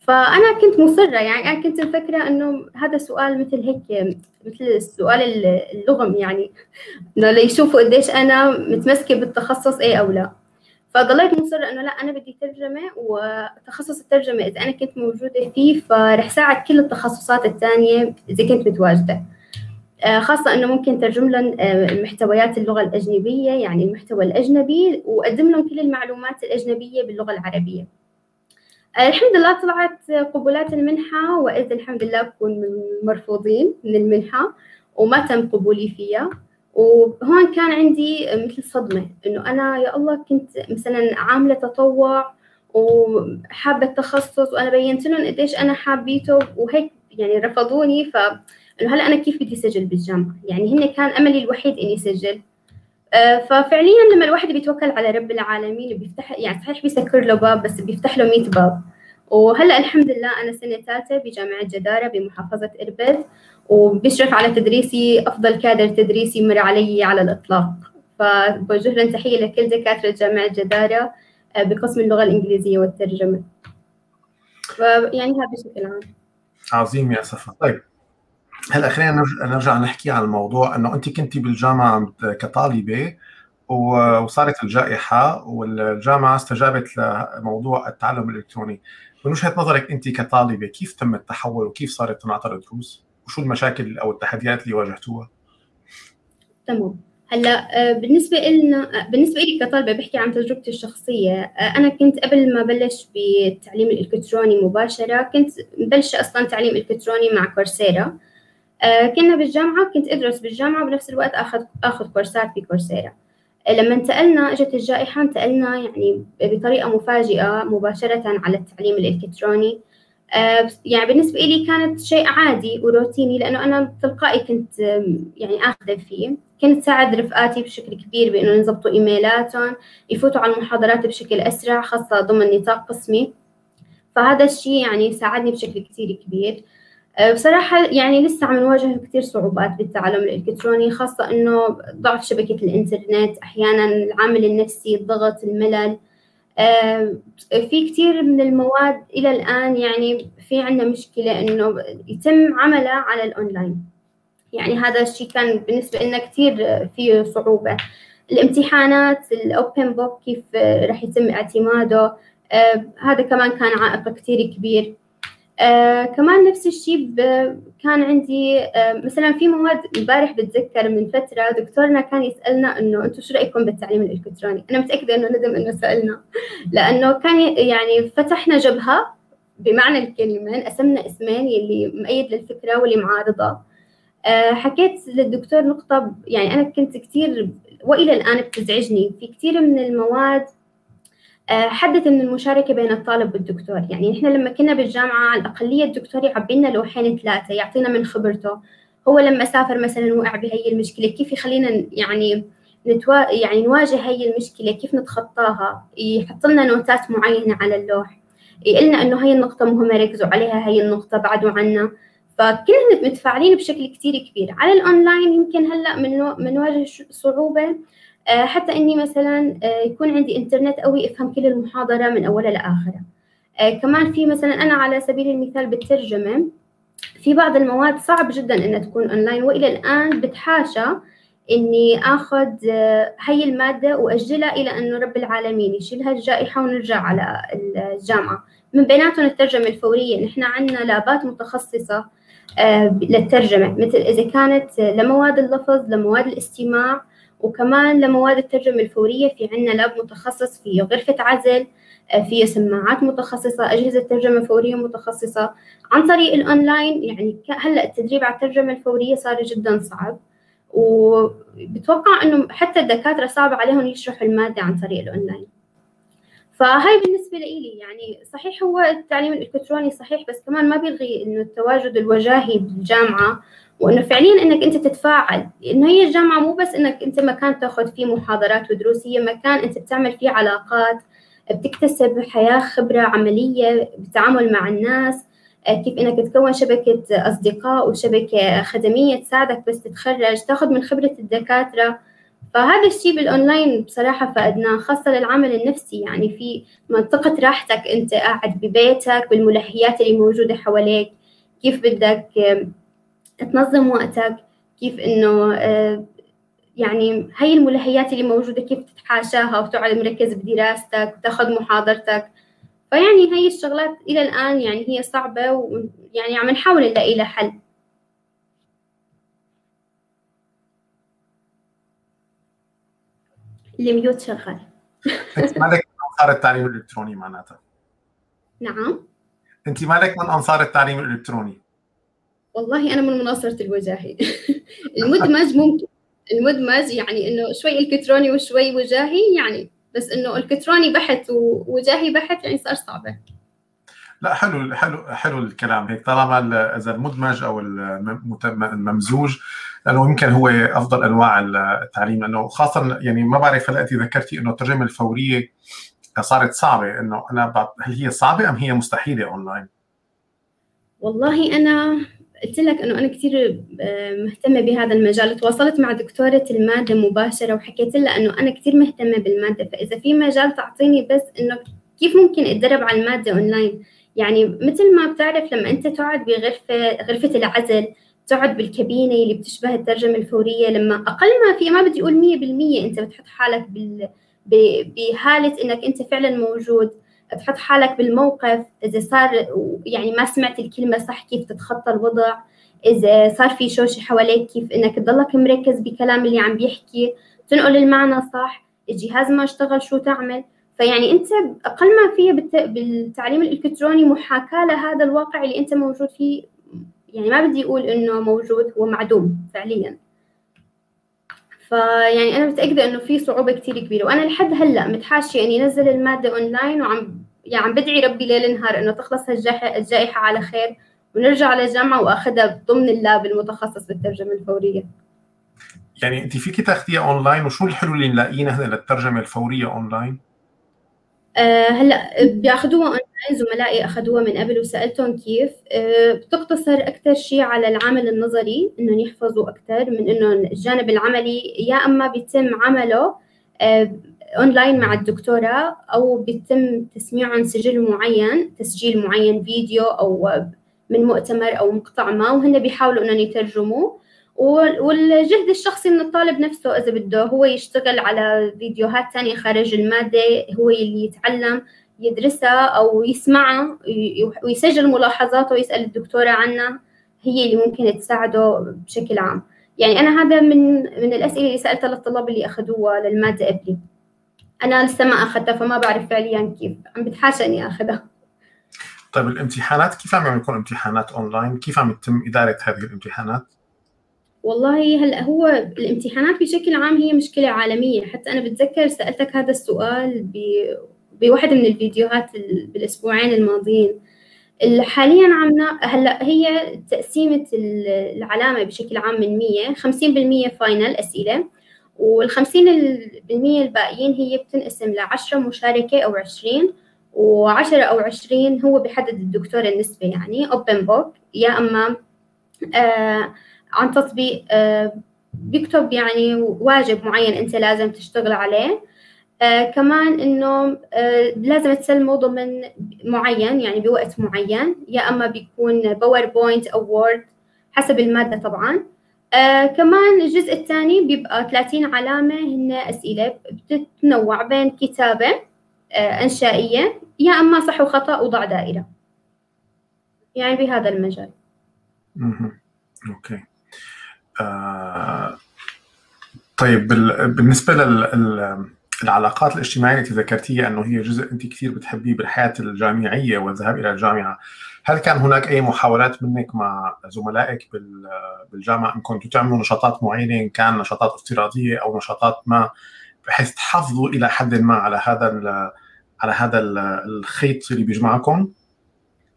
فأنا كنت مصرة يعني أنا كنت مفكرة إنه هذا سؤال مثل هيك مثل السؤال اللغم يعني إنه ليشوفوا قديش أنا متمسكة بالتخصص إيه أو لا. فضليت مصرة إنه لا أنا بدي ترجمة وتخصص الترجمة إذا أنا كنت موجودة فيه فرح ساعد كل التخصصات الثانية إذا كنت متواجدة. خاصة إنه ممكن ترجم لهم آه، محتويات اللغة الأجنبية يعني المحتوى الأجنبي وأقدم لهم كل المعلومات الأجنبية باللغة العربية. آه، الحمد لله طلعت قبولات المنحة وإذ الحمد لله بكون من المرفوضين من المنحة وما تم قبولي فيها. وهون كان عندي مثل صدمة إنه أنا يا الله كنت مثلا عاملة تطوع وحابة التخصص وأنا بينت لهم قديش أنا حابيته وهيك يعني رفضوني ف إنه هلا أنا كيف بدي سجل بالجامعة؟ يعني هن كان أملي الوحيد إني سجل. آه، ففعليا لما الواحد بيتوكل على رب العالمين بيفتح يعني صحيح بيسكر له باب بس بيفتح له 100 باب. وهلا الحمد لله أنا سنة ثالثه بجامعة جدارة بمحافظة إربد وبيشرف على تدريسي أفضل كادر تدريسي مر علي على الإطلاق. فبوجه لهم تحية لكل دكاترة جامعة جدارة آه، بقسم اللغة الإنجليزية والترجمة. فيعني هذا بشكل عام. عظيم يا صفا. طيب هلا خلينا نرجع نحكي عن الموضوع إنه انت كنت بالجامعة كطالبة وصارت الجائحة والجامعة استجابت لموضوع التعلم الإلكتروني. من وجهة نظرك انت كطالبة كيف تم التحول وكيف صارت تنعطى الدروس وشو المشاكل أو التحديات اللي واجهتوها؟ تمام. هلا آه، بالنسبة لنا آه، بالنسبة لي كطالبة بحكي عن تجربتي الشخصية آه، أنا كنت قبل ما بلش بالتعليم الإلكتروني مباشرة كنت مبلشة أصلا تعليم إلكتروني مع كورسيرا. كنا بالجامعة كنت أدرس بالجامعة وبنفس الوقت أخذ أخذ كورسات بكورسيرا لما انتقلنا إجت الجائحة انتقلنا يعني بطريقة مفاجئة مباشرة على التعليم الإلكتروني. آه، يعني بالنسبة لي كانت شيء عادي وروتيني لأنه أنا تلقائي كنت يعني آخذة فيه. كنت ساعد رفقاتي بشكل كبير بإنه ينظبطوا إيميلاتهم يفوتوا على المحاضرات بشكل أسرع خاصة ضمن نطاق قسمي. فهذا الشيء يعني ساعدني بشكل كتير كبير. آه، بصراحة يعني لسه عم نواجه كثير صعوبات بالتعلم الإلكتروني خاصة إنه ضعف شبكة الإنترنت أحيانا العامل النفسي الضغط الملل. آه، في كثير من المواد إلى الآن يعني في عندنا مشكلة إنه يتم عملها على الأونلاين. يعني هذا الشيء كان بالنسبة لنا كثير فيه صعوبة. الامتحانات ال open book كيف راح يتم اعتماده. آه هذا كمان كان عائق كثير كبير. آه كمان نفس الشيء كان عندي آه مثلا في مواد امبارح بتذكر من فترة دكتورنا كان يسألنا إنه أنتم شو رأيكم بالتعليم الإلكتروني؟ أنا متأكدة إنه ندم إنه سألنا لأنه كان يعني فتحنا جبهة بمعنى الكلمة انقسمنا اسمين يلي مؤيد للفكرة واللي معارضة آه حكيت للدكتور نقطة يعني أنا كنت كثير وإلى الآن بتزعجني في كثير من المواد حدث من المشاركة بين الطالب والدكتور. يعني إحنا لما كنا بالجامعة على الأقلية الدكتور يعبي لنا لوحين ثلاثة يعطينا من خبرته. هو لما سافر مثلا وقع بهي المشكلة كيف يخلينا يعني نتوا... يعني نواجه هي المشكلة؟ كيف نتخطاها؟ يحط لنا نوتات معينة على اللوح. يقول لنا إنه هي النقطة مهمة ركزوا عليها هي النقطة بعدوا عنا فكلنا متفاعلين بشكل كتير كبير. على الأونلاين يمكن هلأ من بنواجه صعوبة. آه، حتى إني مثلا آه، يكون عندي إنترنت قوي افهم كل المحاضرة من أولها لآخرها. آه، كمان في مثلا أنا على سبيل المثال بالترجمه في بعض المواد صعب جدا إنها تكون أونلاين وإلى الآن بتحاشى إني آخذ هي المادة وأجلها إلى انه رب العالمين يشيلها الجائحه ونرجع على الجامعة. من بيناتهم الترجمة الفورية نحن عندنا لابات متخصصة للترجمة مثل إذا كانت لمواد اللفظ لمواد الاستماع وكمان لمواد الترجمة الفورية في عنا lab متخصص فيه غرفة عزل آه، فيه سماعات متخصصة أجهزة ترجمة فورية متخصصة. عن طريق الأونلاين يعني هلأ التدريب على الترجمة الفورية صار جدا صعب. وبتوقع إنه حتى الدكاترة صعب عليهم يشرحوا المادة عن طريق الأونلاين. فهاي بالنسبة لي يعني صحيح هو التعليم الإلكتروني صحيح بس كمان ما بيلغي إنه التواجد الوجاهي بالجامعة وإنه فعليا إنك أنت تتفاعل. إنه هي الجامعة مو بس إنك أنت مكان تاخذ فيه محاضرات ودروس هي مكان أنت بتعمل فيه علاقات بتكتسب حياة خبرة عملية بالتعامل مع الناس كيف إنك تكون شبكة أصدقاء وشبكة خدمية تساعدك بس تتخرج تاخذ من خبرة الدكاترة. فهذا الشيء بالأونلاين بصراحة فادناه خاصة للعمل النفسي. يعني في منطقة راحتك أنت قاعد ببيتك بالملهيات اللي موجودة حواليك كيف بدك تنظم وقتك كيف إنه آه، يعني هي الملهيات اللي موجودة كيف تتحاشاها وتقعد مركز بدراستك وتاخذ محاضرتك. فيعني هي الشغلات إلى الآن يعني هي صعبة ويعني عم نحاول نلاقي لها حل. الميوت شغال. أنت مالك من أنصار التعليم الإلكتروني معناتها؟ نعم. أنت مالك من أنصار التعليم الإلكتروني؟ والله أنا من مناصرة الوجاهي. *laughs* المدمج ممكن المدمج يعني إنه شوي الكتروني وشوي وجاهي يعني بس إنه الكتروني بحت ووجاهي بحت يعني صار صعبه لا حلو حلو حلو الكلام هيك. طالما إذا المدمج أو الممزوج لأنه يمكن هو أفضل أنواع التعليم. لأنه خاصة يعني ما بعرف هلا أنت ذكرتي إنه الترجمة الفورية صارت صعبة إنه أنا هل هي صعبة أم هي مستحيلة أونلاين؟ والله أنا قلت لك إنه أنا كثير آه، مهتمة بهذا المجال. تواصلت مع دكتورة المادة مباشرة وحكيت لها إنه أنا كثير مهتمة بالمادة. فإذا في مجال تعطيني بس إنه كيف ممكن أتدرب على المادة أونلاين؟ يعني مثل ما بتعرف لما أنت تقعد بغرفة غرفة العزل تقعد بالكابينة اللي بتشبه الترجمة الفورية لما أقل ما في ما بدي أقول 100% أنت بتحط حالك بال بحالة إنك أنت فعلا موجود. تحط حالك بالموقف إذا صار يعني ما سمعت الكلمة صح كيف تتخطى الوضع؟ إذا صار في شوشة حواليك كيف إنك تضلك مركز بكلام اللي عم بيحكي؟ تنقل المعنى صح الجهاز ما اشتغل شو تعمل؟ فيعني أنت أقل ما فيها بالتعليم الإلكتروني محاكاة لهذا الواقع اللي أنت موجود فيه يعني ما بدي أقول إنه موجود هو معدوم فعليا. فيعني أنا متأكدة إنه في صعوبة كثير كبيرة وأنا لحد هلأ متحاشية إني أنزل المادة اونلاين وعم يعني عم بدعي ربي ليل نهار إنه تخلص الجائحة على خير ونرجع على الجامعة واخذها ضمن ال lab المتخصص بالترجمة الفورية. يعني أنت فيكي تاخذيها اونلاين وشو الحلول اللي نلاقيها هنا للترجمة الفورية اونلاين؟ آه، هلا بياخذوها اونلاين زملائي اخذوها من قبل وسألتهم كيف. آه، بتقتصر أكثر شيء على العمل النظري إنهم يحفظوا أكثر من انه الجانب العملي يا أما بيتم عمله اونلاين مع الدكتورة أو بيتم تسميعهم سجل معين تسجيل معين فيديو أو من مؤتمر أو مقطع ما وهن بيحاولوا إنهم يترجموه. والجهد الشخصي من الطالب نفسه إذا بده هو يشتغل على فيديوهات تانية خارج المادة هو اللي يتعلم يدرسها أو يسمعها ويسجل ملاحظاته ويسأل الدكتورة عنها هي اللي ممكن تساعده بشكل عام. يعني أنا هذا من من الأسئلة اللي سألتها للطلاب اللي أخذوها للمادة قبلي. أنا لسه ما أخذتها فما بعرف فعليا كيف عم بتحاشى إني أخذها طيب الامتحانات كيف عم يكون امتحانات أونلاين؟ كيف عم يتم إدارة هذه الامتحانات؟ والله هلأ هو الامتحانات بشكل عام هي مشكلة عالمية حتى أنا بتذكر سألتك هذا السؤال بواحدة من الفيديوهات بالأسبوعين الماضيين حاليا عمنا هلأ هي تقسيمة العلامة بشكل عام من 100 50% final أسئلة وال50% الباقيين هي بتنقسم ل 10 مشاركة أو 20 و10 أو 20 هو بحدد الدكتور النسبة يعني open book يا أما آه عن تطبيق آه، بيكتب يعني واجب معين أنت لازم تشتغل عليه. آه كمان إنه آه لازم تسلمه ضمن معين يعني بوقت معين يا أما بيكون PowerPoint أو Word حسب المادة طبعا. آه كمان الجزء الثاني بيبقى 30 علامة هن أسئلة بتتنوع بين كتابة آه أنشائية يا أما صح وخطأ وضع دائرة. يعني بهذا المجال. okay. آه، طيب بالنسبة للعلاقات الاجتماعية التي ذكرتيها أنه هي جزء أنت كثير بتحبيه بالحياة الجامعية والذهاب إلى الجامعة هل كان هناك أي محاولات منك مع زملائك بالجامعة؟ إن كنتوا تعملوا نشاطات معينة إن كان نشاطات افتراضية أو نشاطات ما بحيث تحافظوا إلى حد ما على هذا على هذا الخيط اللي بيجمعكم؟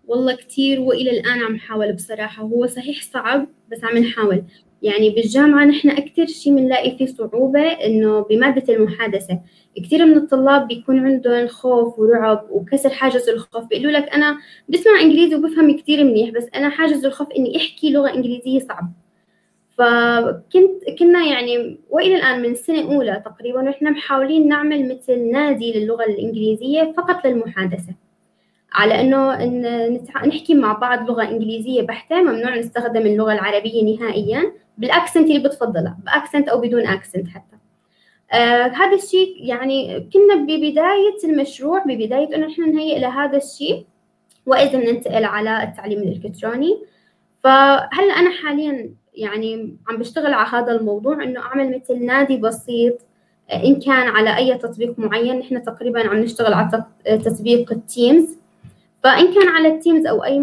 والله كثير وإلى الآن عم نحاول بصراحة. هو صحيح صعب بس عم نحاول. يعني بالجامعة نحن أكثر شيء بنلاقي فيه صعوبة إنه بمادة المحادثة. كثير من الطلاب بيكون عندهم خوف ورعب وكسر حاجز الخوف. بيقولوا لك أنا بسمع إنجليزي وبفهم كثير منيح بس أنا حاجز الخوف إني أحكي لغة إنجليزية صعب. فكنت كنا يعني وإلى الآن من سنة أولى تقريبا ونحن محاولين نعمل مثل نادي للغة الإنجليزية فقط للمحادثة. على إنه إن نحكي مع بعض لغة إنجليزية بحتة ممنوع نستخدم اللغة العربية نهائيا. بال accent اللي بتفضلها ب accent أو بدون accent حتى. آه هذا الشيء يعني كنا ببداية المشروع ببداية إنه نحن نهيئ لهذا الشيء وإذا ننتقل على التعليم الإلكتروني. فهلا أنا حاليا يعني عم بشتغل على هذا الموضوع إنه أعمل مثل نادي بسيط آه، إن كان على أي تطبيق معين؟ نحن تقريبا عم نشتغل على تطبيق ال Teams فإن كان على ال Teams أو أي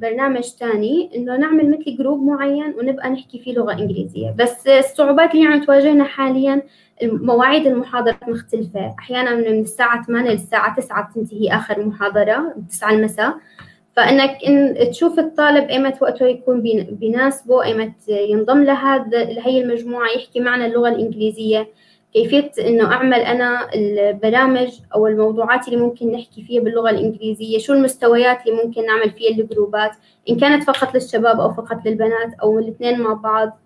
برنامج تاني إنه نعمل مثل group معين ونبقى نحكي فيه لغة إنجليزية. بس الصعوبات اللي عم تواجهنا حاليا مواعيد المحاضرات مختلفة. أحيانا من الساعة 8 للساعة 9 بتنتهي آخر محاضرة 9 المساء. فإنك إن تشوف الطالب إيمت وقته يكون بيناسبه إيمت ينضم لهذا لهي المجموعة يحكي معنا اللغة الإنجليزية. كيفية إنه أعمل أنا البرامج أو الموضوعات اللي ممكن نحكي فيها باللغة الإنجليزية؟ شو المستويات اللي ممكن نعمل فيها الجروبات؟ إن كانت فقط للشباب أو فقط للبنات أو الاثنين مع بعض.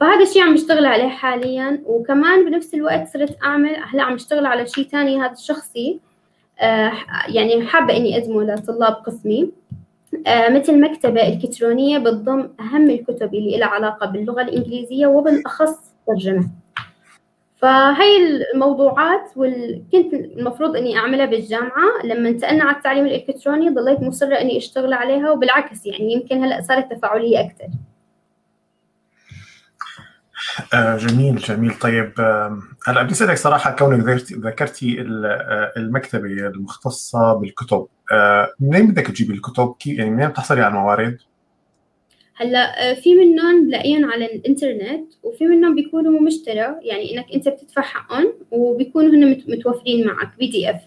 فهذا الشيء عم بشتغل عليه حاليا وكمان بنفس الوقت صرت أعمل هلأ عم بشتغل على شيء ثاني هذا الشخصي آه يعني حابة إني أقدمه لطلاب قسمي. آه مثل مكتبة إلكترونية بتضم أهم الكتب اللي لها علاقة باللغة الإنجليزية وبالأخص ترجمة. فهي الموضوعات وال... كنت المفروض إني أعملها بالجامعة لما انتقلنا على التعليم الإلكتروني ضليت مصرة إني أشتغل عليها وبالعكس يعني يمكن هلأ صارت تفاعلية أكثر آه جميل جميل طيب آه هلأ بدي اسالك صراحة كونك ذكرتي آه، المكتبة المختصة بالكتب منين بدك تجيبي الكتب؟ يعني منين بتحصلي على الموارد؟ هلا آه، في منهم بلاقيهم على الإنترنت وفي منهم بيكونوا مشترى يعني إنك أنت بتدفع حقهم وبيكونوا هن متوفرين معك بي دي إف.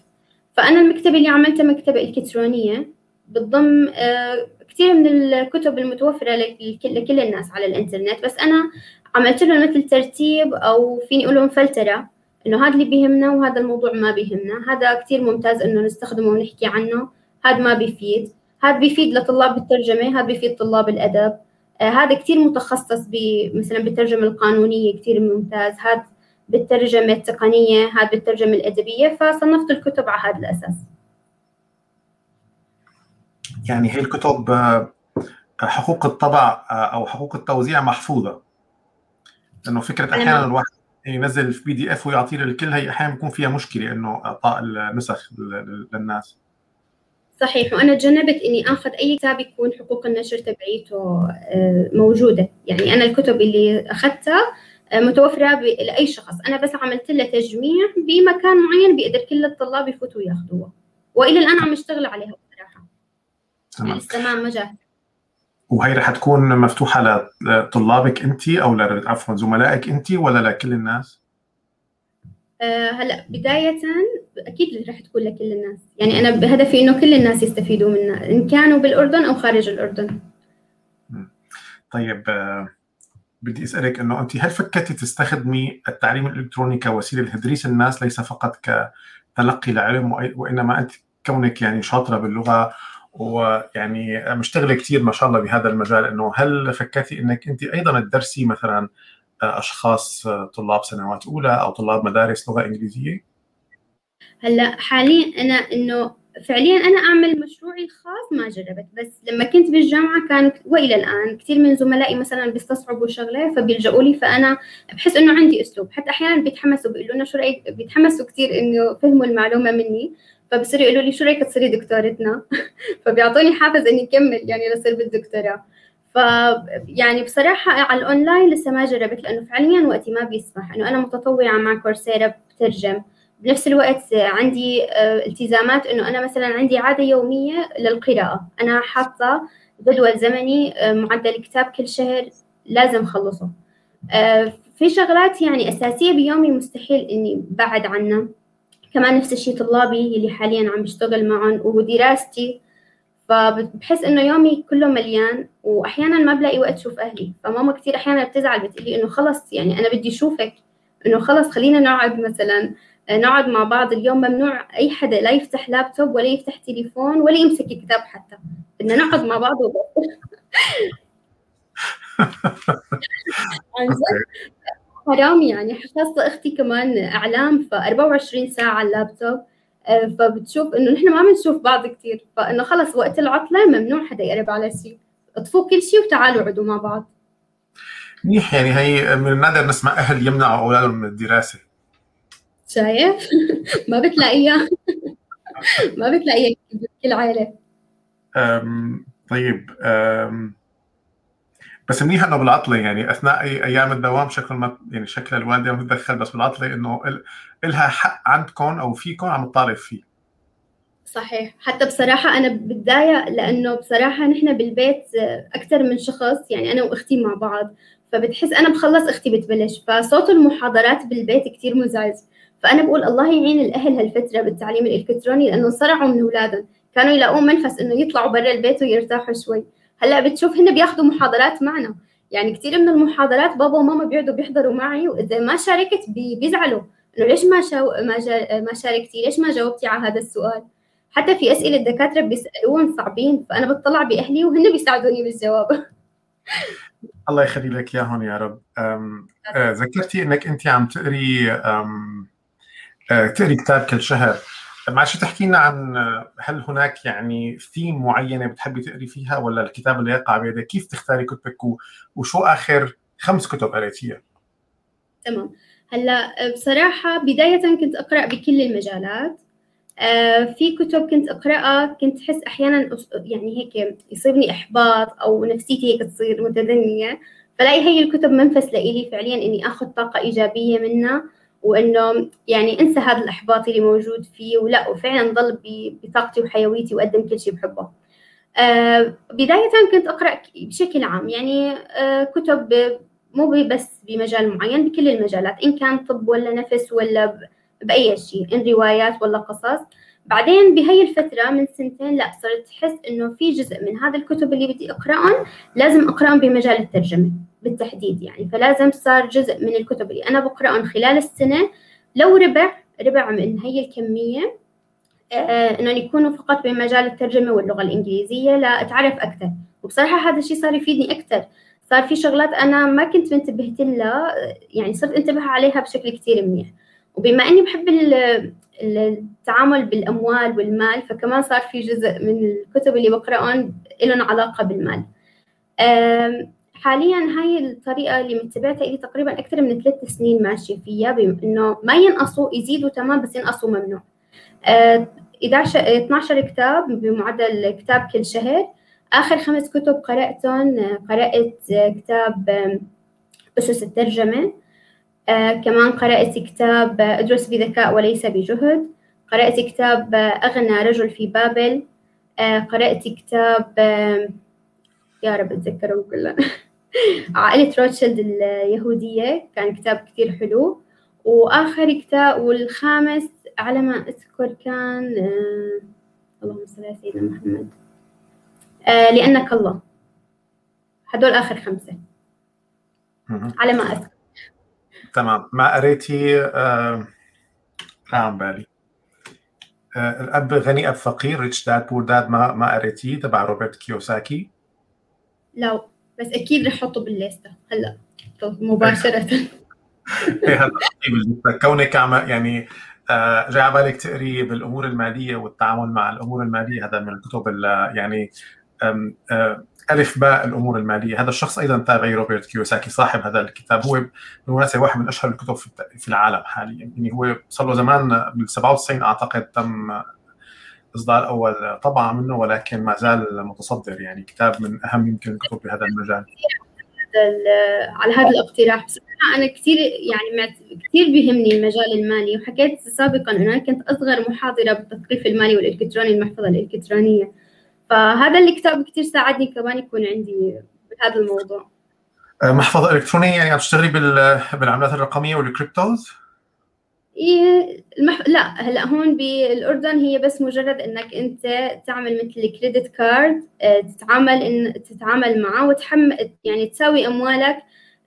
فأنا المكتبة اللي عملتها مكتبة إلكترونية بتضم آه، كثير من الكتب المتوفرة لكل الناس على الإنترنت. بس أنا عملت لهم مثل ترتيب أو فيني أقول لهم فلترة إنه هذا اللي بيهمنا وهذا الموضوع ما بيهمنا. هذا كثير ممتاز إنه نستخدمه ونحكي عنه. هذا ما بيفيد. هذا بيفيد لطلاب الترجمة هذا بيفيد طلاب الأدب. آه هذا كثير متخصص مثلا بالترجمة القانونية كثير ممتاز. هذا بالترجمة التقنية هذا بالترجمة الأدبية فصنفت الكتب على هذا الأساس. يعني هي الكتب آه، حقوق الطبع آه، أو حقوق التوزيع محفوظة. لأنه فكرة أحيانا الواحد ينزل في بي دي اف ويعطيه للكل هي أحيانا بيكون فيها مشكلة إنه إعطاء النسخ للناس. صحيح. وأنا تجنبت إني آخذ أي كتاب يكون حقوق النشر تبعيته آه، موجودة. يعني أنا الكتب اللي أخذتها آه، متوفرة لأي شخص. أنا بس عملت له تجميع بمكان معين بيقدر كل الطلاب يفوتوا ياخذوها وإلى الآن عم اشتغل عليها بصراحة. تمام. لسه ما مجال وهي رح تكون مفتوحة لطلابك انت أو عفوا زملائك انت ولا لكل الناس؟ أه هلا بداية أكيد رح تكون لكل الناس، يعني أنا بهدفي إنه كل الناس يستفيدوا منها إن كانوا بالأردن أو خارج الأردن. طيب أه بدي أسألك إنه أنت هل فكرتي تستخدمي التعليم الإلكتروني كوسيلة لتدريس الناس ليس فقط كتلقي العلم وإنما أنت كونك يعني شاطرة باللغة ويعني مشتغلة كثير ما شاء الله بهذا المجال إنه هل فكرتي إنك أنت أيضا تدرسي مثلا أشخاص طلاب سنوات أولى أو طلاب مدارس لغة إنجليزية؟ هلا حاليا أنا إنه فعليا أنا أعمل مشروعي الخاص ما جربت بس لما كنت بالجامعة كان وإلى الآن كثير من زملائي مثلا بيستصعبوا شغلة فبيلجؤوا لي فأنا بحس إنه عندي أسلوب. حتى أحيانا بيتحمسوا بيقولوا لنا شو رأيك؟ بيتحمسوا كثير إنه فهموا المعلومة مني فبصيروا يقولوا لي شو رأيك تصيري دكتورتنا؟ *laughs* فبيعطوني حافز إني أكمل يعني لصير بالدكتوراه. ف يعني بصراحة على الأونلاين لسه ما جربت لأنه فعليا وقتي ما بيسمح إنه أنا متطوعة مع كورسيرا بترجم. بنفس الوقت عندي آه، التزامات إنه أنا مثلا عندي عادة يومية للقراءة. أنا حاطة جدول زمني آه، معدل كتاب كل شهر لازم أخلصه. آه، في شغلات يعني أساسية بيومي مستحيل إني بعد عنها. كمان نفس الشيء طلابي اللي حاليا عم بشتغل معهم ودراستي فبحس إنه يومي كله مليان واحيانا ما بلاقي وقت أشوف أهلي. فماما كثير أحيانا بتزعل بتقلي إنه خلص يعني أنا بدي أشوفك إنه خلص خلينا نقعد مثلا نقعد مع بعض. اليوم ممنوع أي حدا لا يفتح لابتوب ولا يفتح تليفون ولا يمسك كتاب حتى. بدنا نقعد مع بعض عن جد؟ حرام يعني. خاصة أختي كمان أعلام ف 24 ساعة على اللابتوب. آه، فبتشوف إنه نحن ما بنشوف بعض كثير فإنه خلص وقت العطلة ممنوع حدا يقرب على شيء. اطفوا كل شيء وتعالوا اقعدوا مع بعض. منيح يعني هي من النادر نسمع أهل يمنعوا أولادهم من الدراسة. شايف؟ *laughs* ما بتلاقيها. *laughs* ما بتلاقيها بكل عائلة. طيب أم بس منيح إنه بالعطلة يعني أثناء أيام الدوام شكل ما يعني شكل الوالدة ما تتدخل بس بالعطلة إنه الها حق عندكم أو فيكم عم تطالب فيه. صحيح. حتى بصراحة أنا بتضايق لأنه بصراحة نحن بالبيت أكثر من شخص يعني أنا وأختي مع بعض فبتحس أنا بخلص أختي بتبلش فصوت المحاضرات بالبيت كثير مزعج. فأنا بقول الله يعين الأهل هالفترة بالتعليم الإلكتروني لأنه صرعوا من أولادهم. كانوا يلاقون منفس إنه يطلعوا برا البيت ويرتاحوا شوي. هلأ بتشوف هن بياخذوا محاضرات معنا. يعني كثير من المحاضرات بابا وماما بيقعدوا بيحضروا معي وإذا ما شاركت بيزعلوا. ليش ما شو... ما جا... ما شاركتي؟ ليش ما جاوبتي على هذا السؤال؟ حتى في أسئلة الدكاترة بيسألون صعبين فأنا بطلع بأهلي وهن بيساعدوني بالجواب. الله يخلي لك إياهم يا رب. أم... أه ذكرتي إنك أنت عم تقري أم... أه تقري كتاب كل شهر. معلش تحكي لنا عن هل هناك يعني ثيم معينة بتحبي تقري فيها ولا الكتاب اللي يقع بيدك؟ كيف تختاري كتبك وشو آخر خمس كتب قريتيها؟ تمام. هلا بصراحة بداية كنت أقرأ بكل المجالات. آه، في كتب كنت أقرأها كنت أحس أحيانا يعني هيك يصيبني إحباط أو نفسيتي هيك تصير متدنية. فلاقي هي الكتب منفس لإلي فعليا إني آخذ طاقة إيجابية منها وإنه يعني أنسى هذا الإحباط اللي موجود فيه ولا وفعلا ضل بطاقتي وحيويتي وأقدم كل شيء بحبه. آه بداية كنت أقرأ بشكل عام يعني آه كتب مو بس بمجال معين بكل المجالات إن كان طب ولا نفس ولا بأي شيء إن روايات ولا قصص. بعدين بهي الفترة من سنتين لا صرت أحس إنه في جزء من هذا الكتب اللي بدي أقرأهم لازم أقرأهم بمجال الترجمة بالتحديد يعني. فلازم صار جزء من الكتب اللي أنا بقرأهم خلال السنة. لو ربع ربع من هي الكمية آه، إنهم يكونوا فقط بمجال الترجمة واللغة الإنجليزية لأتعرف أكثر. وبصراحة هذا الشيء صار يفيدني أكثر. صار في شغلات أنا ما كنت منتبهت لها يعني صرت أنتبه عليها بشكل كثير منيح. وبما إني بحب التعامل بالأموال والمال فكمان صار في جزء من الكتب اللي بقرأهم لهم علاقة بالمال. حاليا هاي الطريقة اللي متبعتها لي تقريبا أكثر من ثلاث سنين ماشية فيها إنه ما ينقصوا يزيدوا تمام بس ينقصوا ممنوع. 11 12 كتاب بمعدل كتاب كل شهر. آخر خمس كتب قرأتهم قرأت كتاب أسس الترجمة آه كمان قرأت كتاب أدرس بذكاء وليس بجهد قرأت كتاب أغنى رجل في بابل آه قرأت كتاب آه يا رب أتذكرهم كلهم. *laughs* عائلة روتشيلد اليهودية كان كتاب كتير حلو. وآخر كتاب والخامس على ما أذكر كان آه اللهم صل على سيدنا محمد. آه لأنك الله. هدول آخر خمسة. على ما أذكر. تمام. ما قريتي آه عم بالي. آه الأب غني أب فقير Rich Dad Poor Dad ما ما قريتيه تبع روبرت كيوساكي؟ لا بس أكيد رح أحطه بالليستة. هلأ مباشرة. *laughs* إيه هلأ كونك عم يعني آه جاي على بالك تقري بالأمور المالية والتعامل مع الأمور المالية هذا من الكتب يعني ألف باء الأمور المالية. هذا الشخص أيضا تابعي روبرت كيوساكي صاحب هذا الكتاب. هو بالمناسبه واحد من أشهر الكتب في العالم حاليا. يعني هو صار له زمان بال 97 أعتقد تم إصدار أول طبعة منه ولكن ما زال متصدر. يعني كتاب من أهم يمكن الكتب بهذا المجال. على هذا الاقتراح. بصراحه أنا كثير يعني كثير بيهمني المجال المالي. وحكيت سابقا إنه أنا كنت أصغر محاضرة بالتثقيف المالي والإلكتروني المحفظة الإلكترونية. فهذا الكتاب كثير ساعدني كمان يكون عندي بهذا الموضوع. أه، محفظة إلكترونية يعني عم تشتغلي بالعملات الرقمية والكريبتوز؟ إيه المح... لا هلأ هون بالأردن هي بس مجرد إنك أنت تعمل مثل كريدت كارد أه، تتعامل ان تتعامل معه وتحمل يعني تساوي أموالك.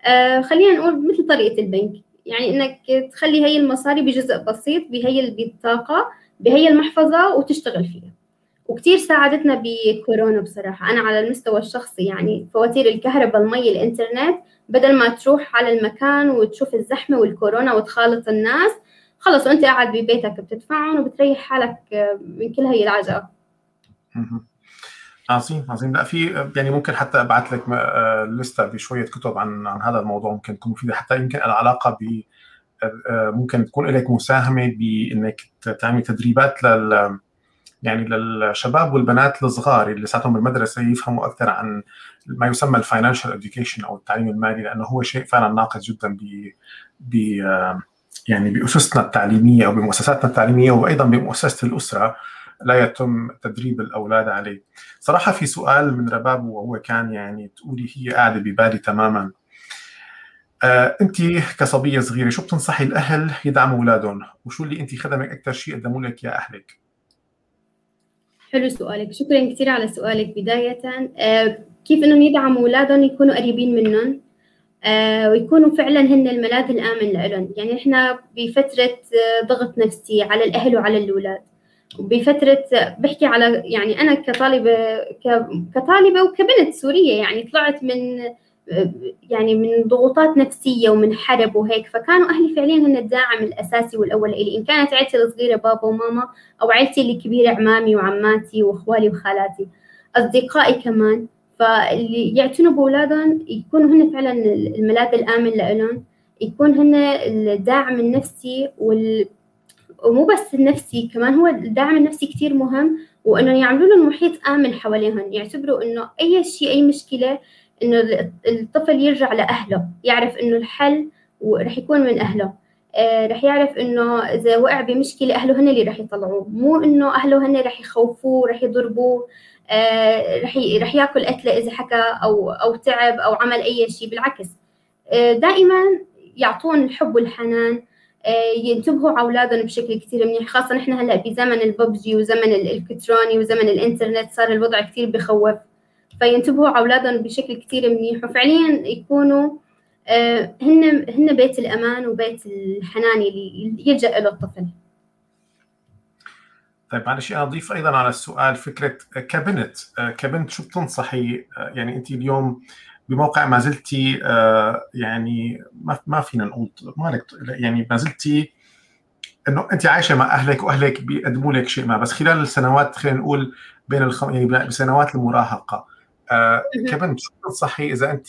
أه، خلينا نقول مثل طريقة البنك. يعني إنك تخلي هي المصاري بجزء بسيط بهي البطاقة بهي المحفظة وتشتغل فيها. وكثير ساعدتنا بكورونا بصراحة. أنا على المستوى الشخصي يعني فواتير الكهرباء المي الإنترنت بدل ما تروح على المكان وتشوف الزحمة والكورونا وتخالط الناس خلص وأنت قاعد ببيتك بتدفعهم وبتريح حالك من كل هي العجقة. عظيم عظيم. لا في يعني ممكن حتى أبعث لك آه، لستة بشوية كتب عن عن هذا الموضوع. ممكن تكون مفيدة حتى يمكن العلاقه ب آه، ممكن تكون لك مساهمة بإنك تعمل تدريبات لل يعني للشباب والبنات الصغار اللي لساتهم بالمدرسة يفهموا أكثر عن ما يسمى ال financial education أو التعليم المالي لأنه هو شيء فعلا ناقص جدا ب ب يعني بأسسنا التعليمية أو بمؤسساتنا التعليمية وأيضا بمؤسسة الأسرة لا يتم تدريب الأولاد عليه. صراحة في سؤال من رباب وهو كان يعني تقولي هي قاعدة ببالي تماما. آه، انت كصبية صغيرة شو بتنصحي الأهل يدعموا أولادهم؟ وشو اللي انت خدمك أكثر شيء قدموا لك يا أهلك؟ حلو سؤالك. شكرا كثير على سؤالك بداية. آه كيف إنهم يدعموا أولادهم يكونوا قريبين منهم؟ آه ويكونوا فعلا هن الملاذ الآمن لهم يعني إحنا بفترة آه ضغط نفسي على الأهل وعلى الأولاد. بفترة بحكي على يعني أنا كطالبة كطالبة وكبنت سورية يعني طلعت من يعني من ضغوطات نفسية ومن حرب وهيك فكانوا أهلي فعليا هن الداعم الأساسي والأول إلي. إن كانت عيلتي الصغيرة بابا وماما أو عيلتي اللي كبيرة عمامي وعماتي وأخوالي وخالاتي. أصدقائي كمان فاللي يعتنوا بأولادهم يكونوا هن فعلا الملاذ الآمن لهم يكون هن الداعم النفسي وال ومو بس النفسي كمان هو الدعم النفسي كتير مهم وانه يعملوا له محيط آمن حواليهم يعتبروا إنه أي شيء أي مشكلة إنه الطفل يرجع لأهله يعرف إنه الحل ورح يكون من أهله. آه رح يعرف إنه إذا وقع بمشكلة أهله هن اللي رح يطلعوه مو إنه أهله هن رح يخوفوه رح يضربوه. آه رح رح ياكل قتله إذا حكى أو أو تعب أو عمل أي شيء بالعكس. آه دائما يعطون الحب والحنان. ينتبهوا على أولادهم بشكل كثير منيح خاصة نحن هلأ بزمن الببجي وزمن الالكتروني وزمن الإنترنت صار الوضع كثير بخوف. فينتبهوا على أولادهم بشكل كثير منيح. وفعليا يكونوا هن هن بيت الأمان وبيت الحنان اللي يلجأ له الطفل. طيب معلش أنا أضيف أيضا على السؤال فكرة كبنت كبنت شو بتنصحي؟ يعني أنت اليوم بموقع ما زلتي يعني ما ما فينا نقول مالك يعني ما زلتي إنه أنت عايشة مع أهلك وأهلك بيقدموا لك شيء ما. بس خلال السنوات خلينا نقول بين الخم... يعني بسنوات المراهقة. آه كبنت شو بتنصحي إذا انت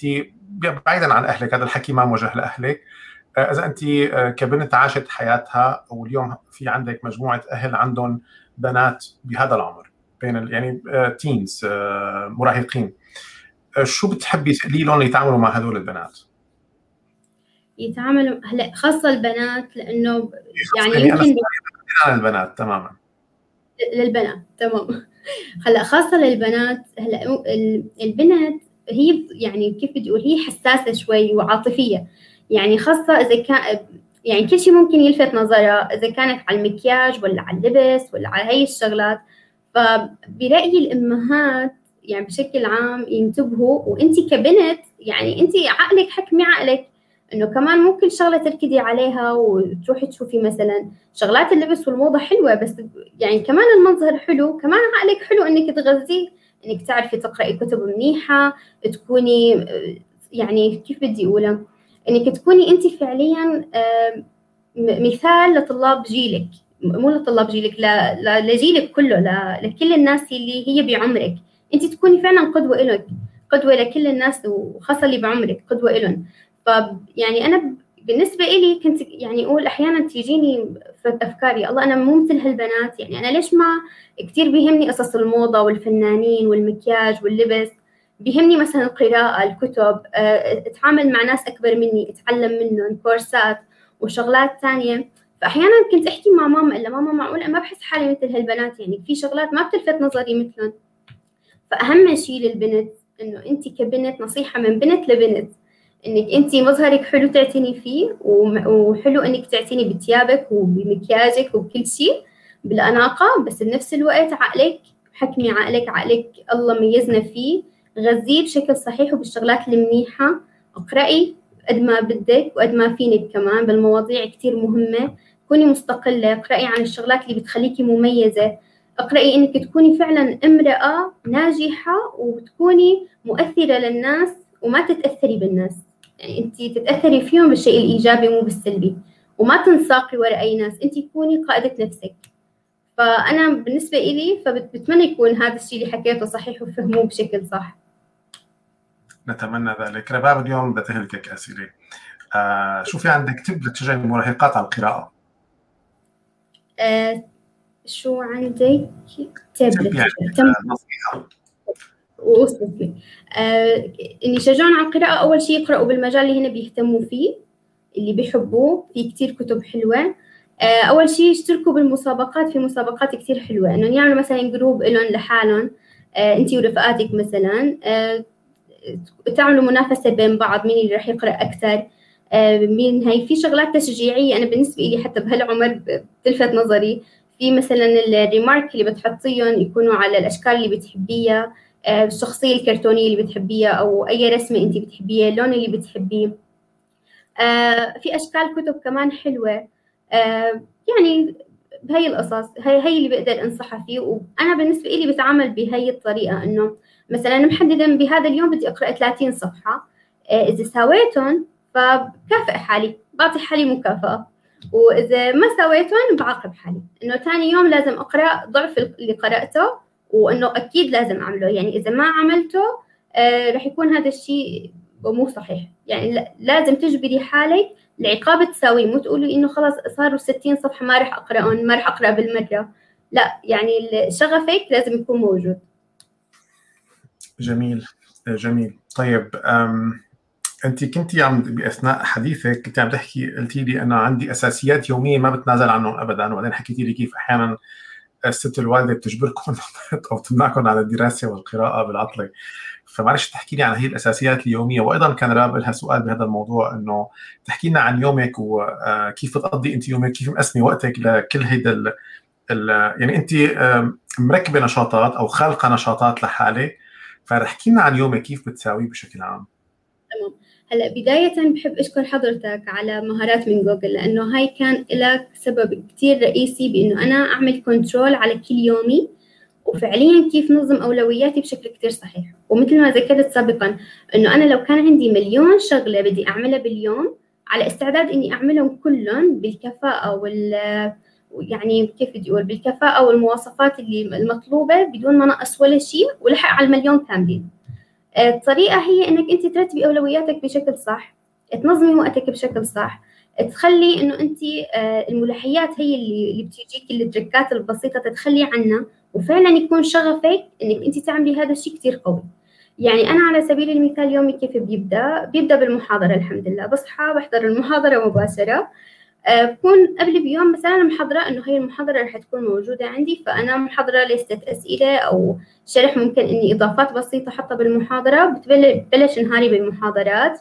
بعيدا عن أهلك هذا الحكي ما موجه لأهلك آه إذا أنت آه كبنت عاشت حياتها واليوم في عندك مجموعة أهل عندهم بنات بهذا العمر بين. يعني تينز مراهقين شو بتحبي تقولي لهم يتعاملوا مع هدول البنات؟ يتعاملوا هلا خاصة البنات لأنه يعني, يعني يمكن عن البنات تماما للبنات تمام هلا خاصة للبنات هلا البنت هي يعني كيف بدي أقول هي حساسة شوي وعاطفية. يعني خاصة إذا كان يعني كل شيء ممكن يلفت نظرها إذا كانت على المكياج ولا على اللبس ولا على هي الشغلات. فبرأيي الأمهات يعني بشكل عام ينتبهوا وأنت كبنت يعني أنت عقلك حكمي عقلك إنه كمان مو كل شغلة تركدي عليها وتروحي تشوفي مثلا شغلات اللبس والموضة حلوة بس يعني كمان المظهر حلو كمان عقلك حلو إنك تغذيه إنك تعرفي تقرأي كتب منيحة تكوني يعني كيف بدي اقولها إنك تكوني أنت فعليا مثال لطلاب جيلك. مو لطلاب جيلك لجيلك كله لكل الناس اللي هي بعمرك. أنت تكوني فعلا قدوة لك قدوة لكل الناس وخاصة اللي بعمرك قدوة لهم فيعني أنا بالنسبة إلي كنت يعني أقول أحيانا تيجيني في أفكاري الله أنا مو مثل هالبنات يعني أنا ليش ما كثير بيهمني قصص الموضة والفنانين والمكياج واللبس بيهمني مثلا القراءة الكتب آه، أتعامل مع ناس أكبر مني أتعلم منهم كورسات وشغلات ثانية فأحيانا كنت أحكي مع ماما إلا ماما معقولة ما بحس حالي مثل هالبنات يعني في شغلات ما بتلفت نظري مثلهم. فأهم شيء للبنت إنه أنت كبنت نصيحة من بنت لبنت. إنك انت مظهرك حلو تعتني فيه وحلو إنك تعتني بثيابك وبمكياجك وبكل شيء بالأناقة بس بنفس الوقت عقلك حكمي عقلك عقلك الله ميزنا فيه. غذيه بشكل صحيح وبالشغلات المنيحة. اقرأي قد ما بدك وقد ما فينك كمان بالمواضيع كتير مهمة. كوني مستقلة اقرأي عن الشغلات اللي بتخليكي مميزة. اقرأي إنك تكوني فعلا امرأة ناجحة وتكوني مؤثرة للناس وما تتأثري بالناس. يعني انت تتأثري فيهم بالشيء الإيجابي مو بالسلبي. وما تنساقي وراء أي ناس انت كوني قائدة نفسك. فأنا بالنسبة إلي فبتمنى يكون هذا الشيء اللي حكيته صحيح وفهموه بشكل صح. نتمنى ذلك. رباب اليوم بدها تهلكك أسئلة. آه شو في عندك تب لتشجع المراهقات على القراءة؟ آه شو عندك؟ تب يعني نصيحة. وصلت لي آه اني شجعهم على القراءة أول شيء يقرأوا بالمجال اللي هنا بيهتموا فيه اللي بيحبوه. في كتير كتب حلوة. آه أول شيء يشتركوا بالمسابقات. في مسابقات كتير حلوة. انه يعملوا مثلا جروب لهم لحالهم. آه انت ورفقاتك مثلا. آه تعملوا منافسة بين بعض مين اللي راح يقرأ أكثر. آه، مين هي في شغلات تشجيعية. أنا بالنسبة لي حتى بهالعمر بتلفت نظري. في مثلا الريمارك اللي بتحطيهم يكونوا على الأشكال اللي بتحبيها. الشخصية الكرتونية اللي بتحبيها أو أي رسمة انت بتحبيها اللون اللي بتحبيه. آه، في أشكال كتب كمان حلوة. يعني بهي القصص هي هي اللي بقدر أنصحها فيه. وأنا بالنسبة لي بتعامل بهي الطريقة إنه مثلا محددا بهذا اليوم بدي أقرأ 30 صفحة. آه، إذا سويتهم فبكافئ حالي بعطي حالي مكافأة. وإذا ما سويتهم بعاقب حالي. إنه ثاني يوم لازم أقرأ ضعف اللي قرأته وإنه أكيد لازم أعمله. يعني إذا ما عملته آه رح يكون هذا الشيء مو صحيح. يعني لازم تجبري حالك العقاب تساويه. مو تقولي إنه خلص صاروا 60 صفحة ما راح أقرأهم ما راح أقرأ بالمرة. لا يعني شغفك لازم يكون موجود. جميل جميل. طيب أنت كنتي عم بأثناء حديثك كنت عم تحكي قلتي لي أنا عندي أساسيات يومية ما بتنازل عنهم ابدا وبعدين حكيتي لي كيف أحيانا الست الوالده بتجبركم *laughs* أو تمنعكم على الدراسة والقراءة بالعطلة. فمعلش تحكي لي عن هي الأساسيات اليومية. وأيضا كان راب لها سؤال بهذا الموضوع إنه تحكي لنا عن يومك وكيف بتقضي أنت يومك؟ كيف مقسمي وقتك لكل هيدا ال يعني أنت مركبة نشاطات أو خالقة نشاطات لحالك. فاحكي لنا عن يومك كيف بتساويه بشكل عام؟ تمام. هلا بداية بحب أشكر حضرتك على مهارات من جوجل لأنه هاي كان لك سبب كتير رئيسي بإنه أنا أعمل control على كل يومي وفعليا كيف نظم أولوياتي بشكل كتير صحيح. ومثل ما ذكرت سابقا إنه أنا لو كان عندي مليون شغلة بدي أعملها باليوم على استعداد إني أعملهم كلهم بالكفاءة وال يعني كيف بدي أقول؟ بالكفاءة والمواصفات اللي المطلوبة بدون ما نقص ولا شيء ولحق على المليون كاملين. الطريقة هي إنك أنت ترتبي أولوياتك بشكل صح تنظمي وقتك بشكل صح تخلي إنه أنت آه، الملحيات هي اللي بتجيك التركات البسيطة تتخلي عنها وفعلا يكون شغفك إنك أنت تعملي هذا الشيء كثير قوي. يعني أنا على سبيل المثال يومي كيف بيبدأ؟ بيبدأ بالمحاضرة الحمد لله بصحى بحضر المحاضرة مباشرة آه، بكون قبل بيوم مثلا محضرة إنه هي المحاضرة رح تكون موجودة عندي فأنا محضرة لستة أسئلة أو شرح ممكن إني إضافات بسيطة حتى بالمحاضرة بتبلش نهاري بالمحاضرات.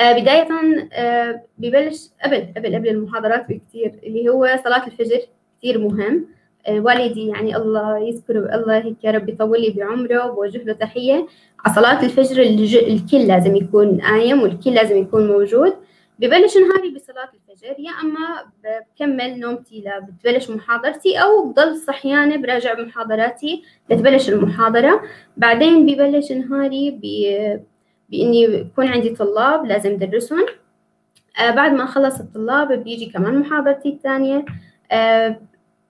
آه بداية آه ببلش قبل قبل قبل المحاضرات بكثير اللي هو صلاة الفجر كثير مهم. آه والدي يعني الله يذكره الله هيك يا رب يطول لي بعمره وبوجه له تحية. على صلاة الفجر الكل لازم يكون قايم والكل لازم يكون موجود. ببلش نهاري بصلاة الفجر يا أما بكمل نومتي لبتبلش محاضرتي أو بضل صحيانة براجع محاضراتي لتبلش المحاضرة. بعدين ببلش نهاري ب... بإني يكون عندي طلاب لازم درسهم. آه بعد ما أخلص الطلاب بيجي كمان محاضرتي الثانية. آه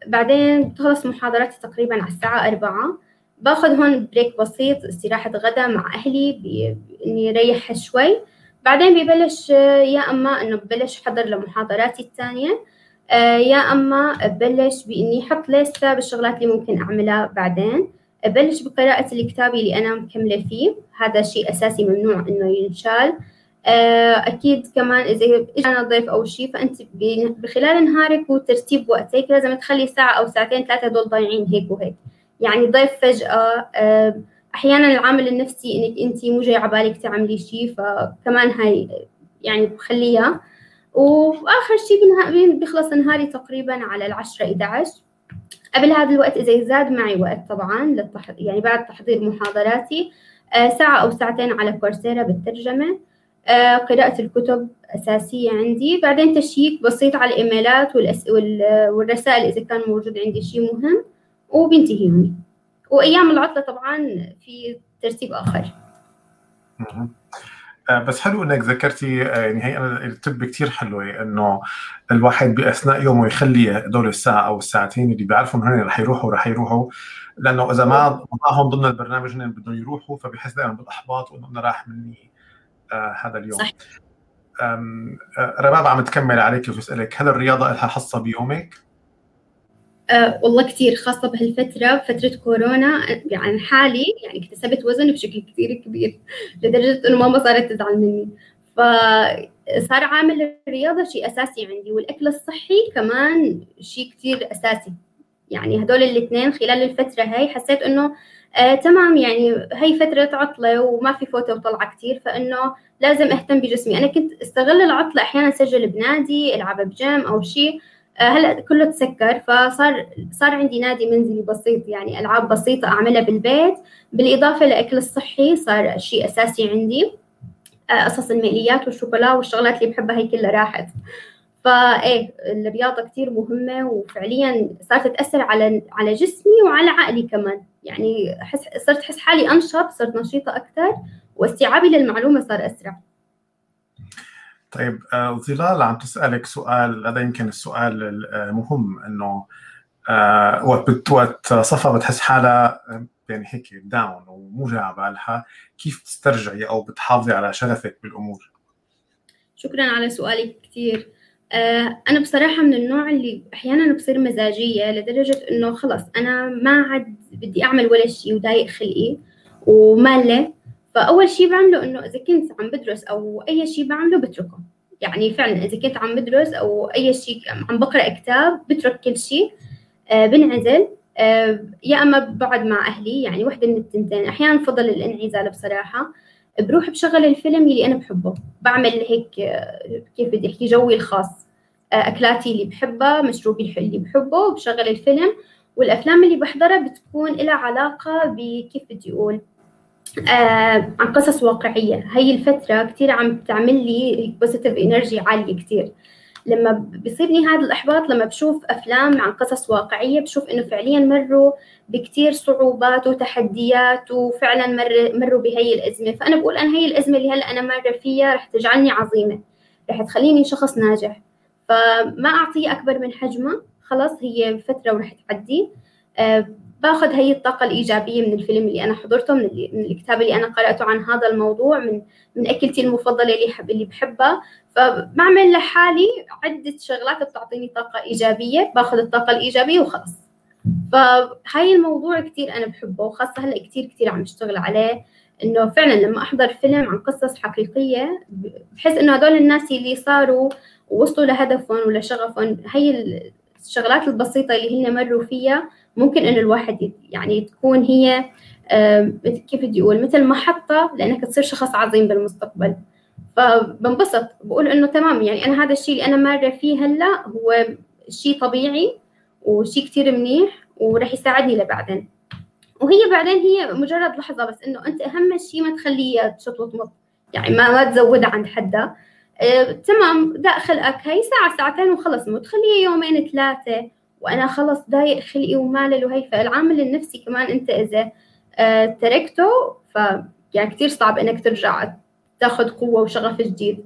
بعدين بتخلص محاضراتي تقريبا على الساعة أربعة. باخذ هون بريك بسيط استراحة غدا مع أهلي بإني ريح شوي. بعدين ببلش يا أما إنه ببلش حضر لمحاضراتي الثانية آه، يا أما ببلش بإني أحط لستة بالشغلات اللي ممكن أعملها بعدين. ببلش بقراءة الكتاب اللي أنا مكملة فيه. هذا شيء أساسي ممنوع إنه ينشال. أكيد كمان إذا إجانا ضيف أو شيء فأنت بخلال نهارك وترتيب وقتك لازم تخلي ساعة أو ساعتين ثلاثة دول ضايعين هيك وهيك. يعني ضيف فجأة أحيانا العامل النفسي إنك أنت مو جاي على بالك تعملي شيء فكمان هاي يعني بخليها. وآخر شيء بيخلص نهاري تقريبا على العشرة 11 قبل هذا الوقت إذا زاد معي وقت طبعا. يعني بعد تحضير محاضراتي آه، ساعة أو ساعتين على كورسيرا بالترجمة. آه، قراءة الكتب أساسية عندي. بعدين تشييك بسيط على الإيميلات والأس... والرسائل إذا كان موجود عندي شيء مهم. وبينتهي يومي وأيام العطلة طبعا في ترتيب آخر آه، بس حلو إنك ذكرتي آه، يعني هي التب كثير حلوة إنه الواحد بأثناء يومه يخلي هدول الساعة أو الساعتين اللي بيعرفوا انه هن رح يروحوا رح يروحوا لأنه إذا ما معهم ضمن البرنامج هن بدهم يروحوا فبحس دائما بالأحباط وإنه أنا راح مني آه هذا اليوم صح. آه رباب عم تكمل عليك وبسألك هل الرياضة لها حصه بيومك؟ أه والله كثير خاصة بهالفترة فترة كورونا يعني حالي يعني اكتسبت وزن بشكل كثير كبير *laughs* لدرجة إنه ماما صارت تزعل مني. فصار عامل الرياضة شيء أساسي عندي والأكل الصحي كمان شيء كثير أساسي. يعني هدول الاثنين خلال الفترة هاي حسيت إنه آه تمام يعني هي فترة عطلة وما في فوتة وطلعة كثير فإنه لازم أهتم بجسمي. أنا كنت أستغل العطلة أحيانا أسجل بنادي ألعب بجيم أو شيء آه، هلا كله تسكر فصار صار عندي نادي منزلي بسيط يعني ألعاب بسيطة أعملها بالبيت. بالإضافة لأكل الصحي صار شيء أساسي عندي. آه، قصص المقليات والشوكولا والشغلات اللي بحبها هي كلها راحت. فايه الرياضة كثير مهمة وفعليا صارت تأثر على على جسمي وعلى عقلي كمان. يعني حس صرت أحس حالي أنشط صرت نشيطة أكثر واستيعابي للمعلومة صار أسرع. طيب آه، ظلال عم تسألك سؤال هذا يمكن السؤال المهم إنه آه، وقت وقت صفا بتحس حالها يعني هيك داون ومو جاي على بالها. كيف بتسترجعي أو بتحافظي على شغفك بالأمور؟ شكرا على سؤالك كثير آه، أنا بصراحة من النوع اللي أحيانا بصير مزاجية لدرجة إنه خلص أنا ما عاد بدي أعمل ولا شيء وضايق خلقي ومالة فأول شيء بعمله إنه إذا كنت عم بدرس أو أي شيء بعمله بتركه. يعني فعلا إذا كنت عم بدرس أو أي شيء عم بقرأ كتاب بترك كل شيء آه بنعزل. آه يا أما بقعد مع أهلي يعني وحدة من التنتين. أحيانا بفضل الانعزال بصراحة. بروح بشغل الفيلم اللي أنا بحبه. بعمل هيك آه كيف بدي أحكي جوي الخاص. آه أكلاتي اللي بحبها مشروبي اللي بحبه بشغل الفيلم. والأفلام اللي بحضرها بتكون لها علاقة بكيف بدي أقول. آه عن قصص واقعية. هي الفترة كتير عم تعمل لي positive energy عالية كتير. لما بيصيبني هذا الإحباط لما بشوف أفلام عن قصص واقعية بشوف إنه فعليا مروا بكتير صعوبات وتحديات وفعلا مر مروا بهي الأزمة. فأنا بقول أنا هي الأزمة اللي هلأ أنا مارة فيها رح تجعلني عظيمة. رح تخليني شخص ناجح. فما أعطيه أكبر من حجمه. خلاص هي فترة ورح تعدي. أه باخذ هي الطاقة الإيجابية من الفيلم اللي أنا حضرته من, من الكتاب اللي أنا قرأته عن هذا الموضوع من من أكلتي المفضلة اللي حب اللي بحبها. فبعمل لحالي عدة شغلات بتعطيني طاقة إيجابية باخذ الطاقة الإيجابية وخلص فهاي الموضوع كتير أنا بحبه وخاصة هلأ كتير كتير عم اشتغل عليه. إنه فعلا لما أحضر فيلم عن قصص حقيقية بحس إنه هدول الناس اللي صاروا ووصلوا لهدفهم ولشغفهم هي الشغلات البسيطة اللي هن مروا فيها ممكن إنه الواحد يعني تكون هي كيف بدي أقول مثل محطة لأنك تصير شخص عظيم بالمستقبل. فبنبسط بقول إنه تمام يعني أنا هذا الشيء اللي أنا مارة فيه هلأ هو شيء طبيعي وشيء كتير منيح ورح يساعدني لبعدين. وهي بعدين هي مجرد لحظة بس إنه أنت أهم شيء ما تخليها تشط وتمط يعني ما ما تزودها عند حدها آه، تمام داء خلقك هي ساعة ساعتين وخلص مو تخليها يومين ثلاثة. وأنا خلص ضايق خلقي ومالل وهي فالعامل النفسي كمان أنت إذا آه تركته ف يعني كثير صعب إنك ترجع تاخذ قوة وشغف جديد.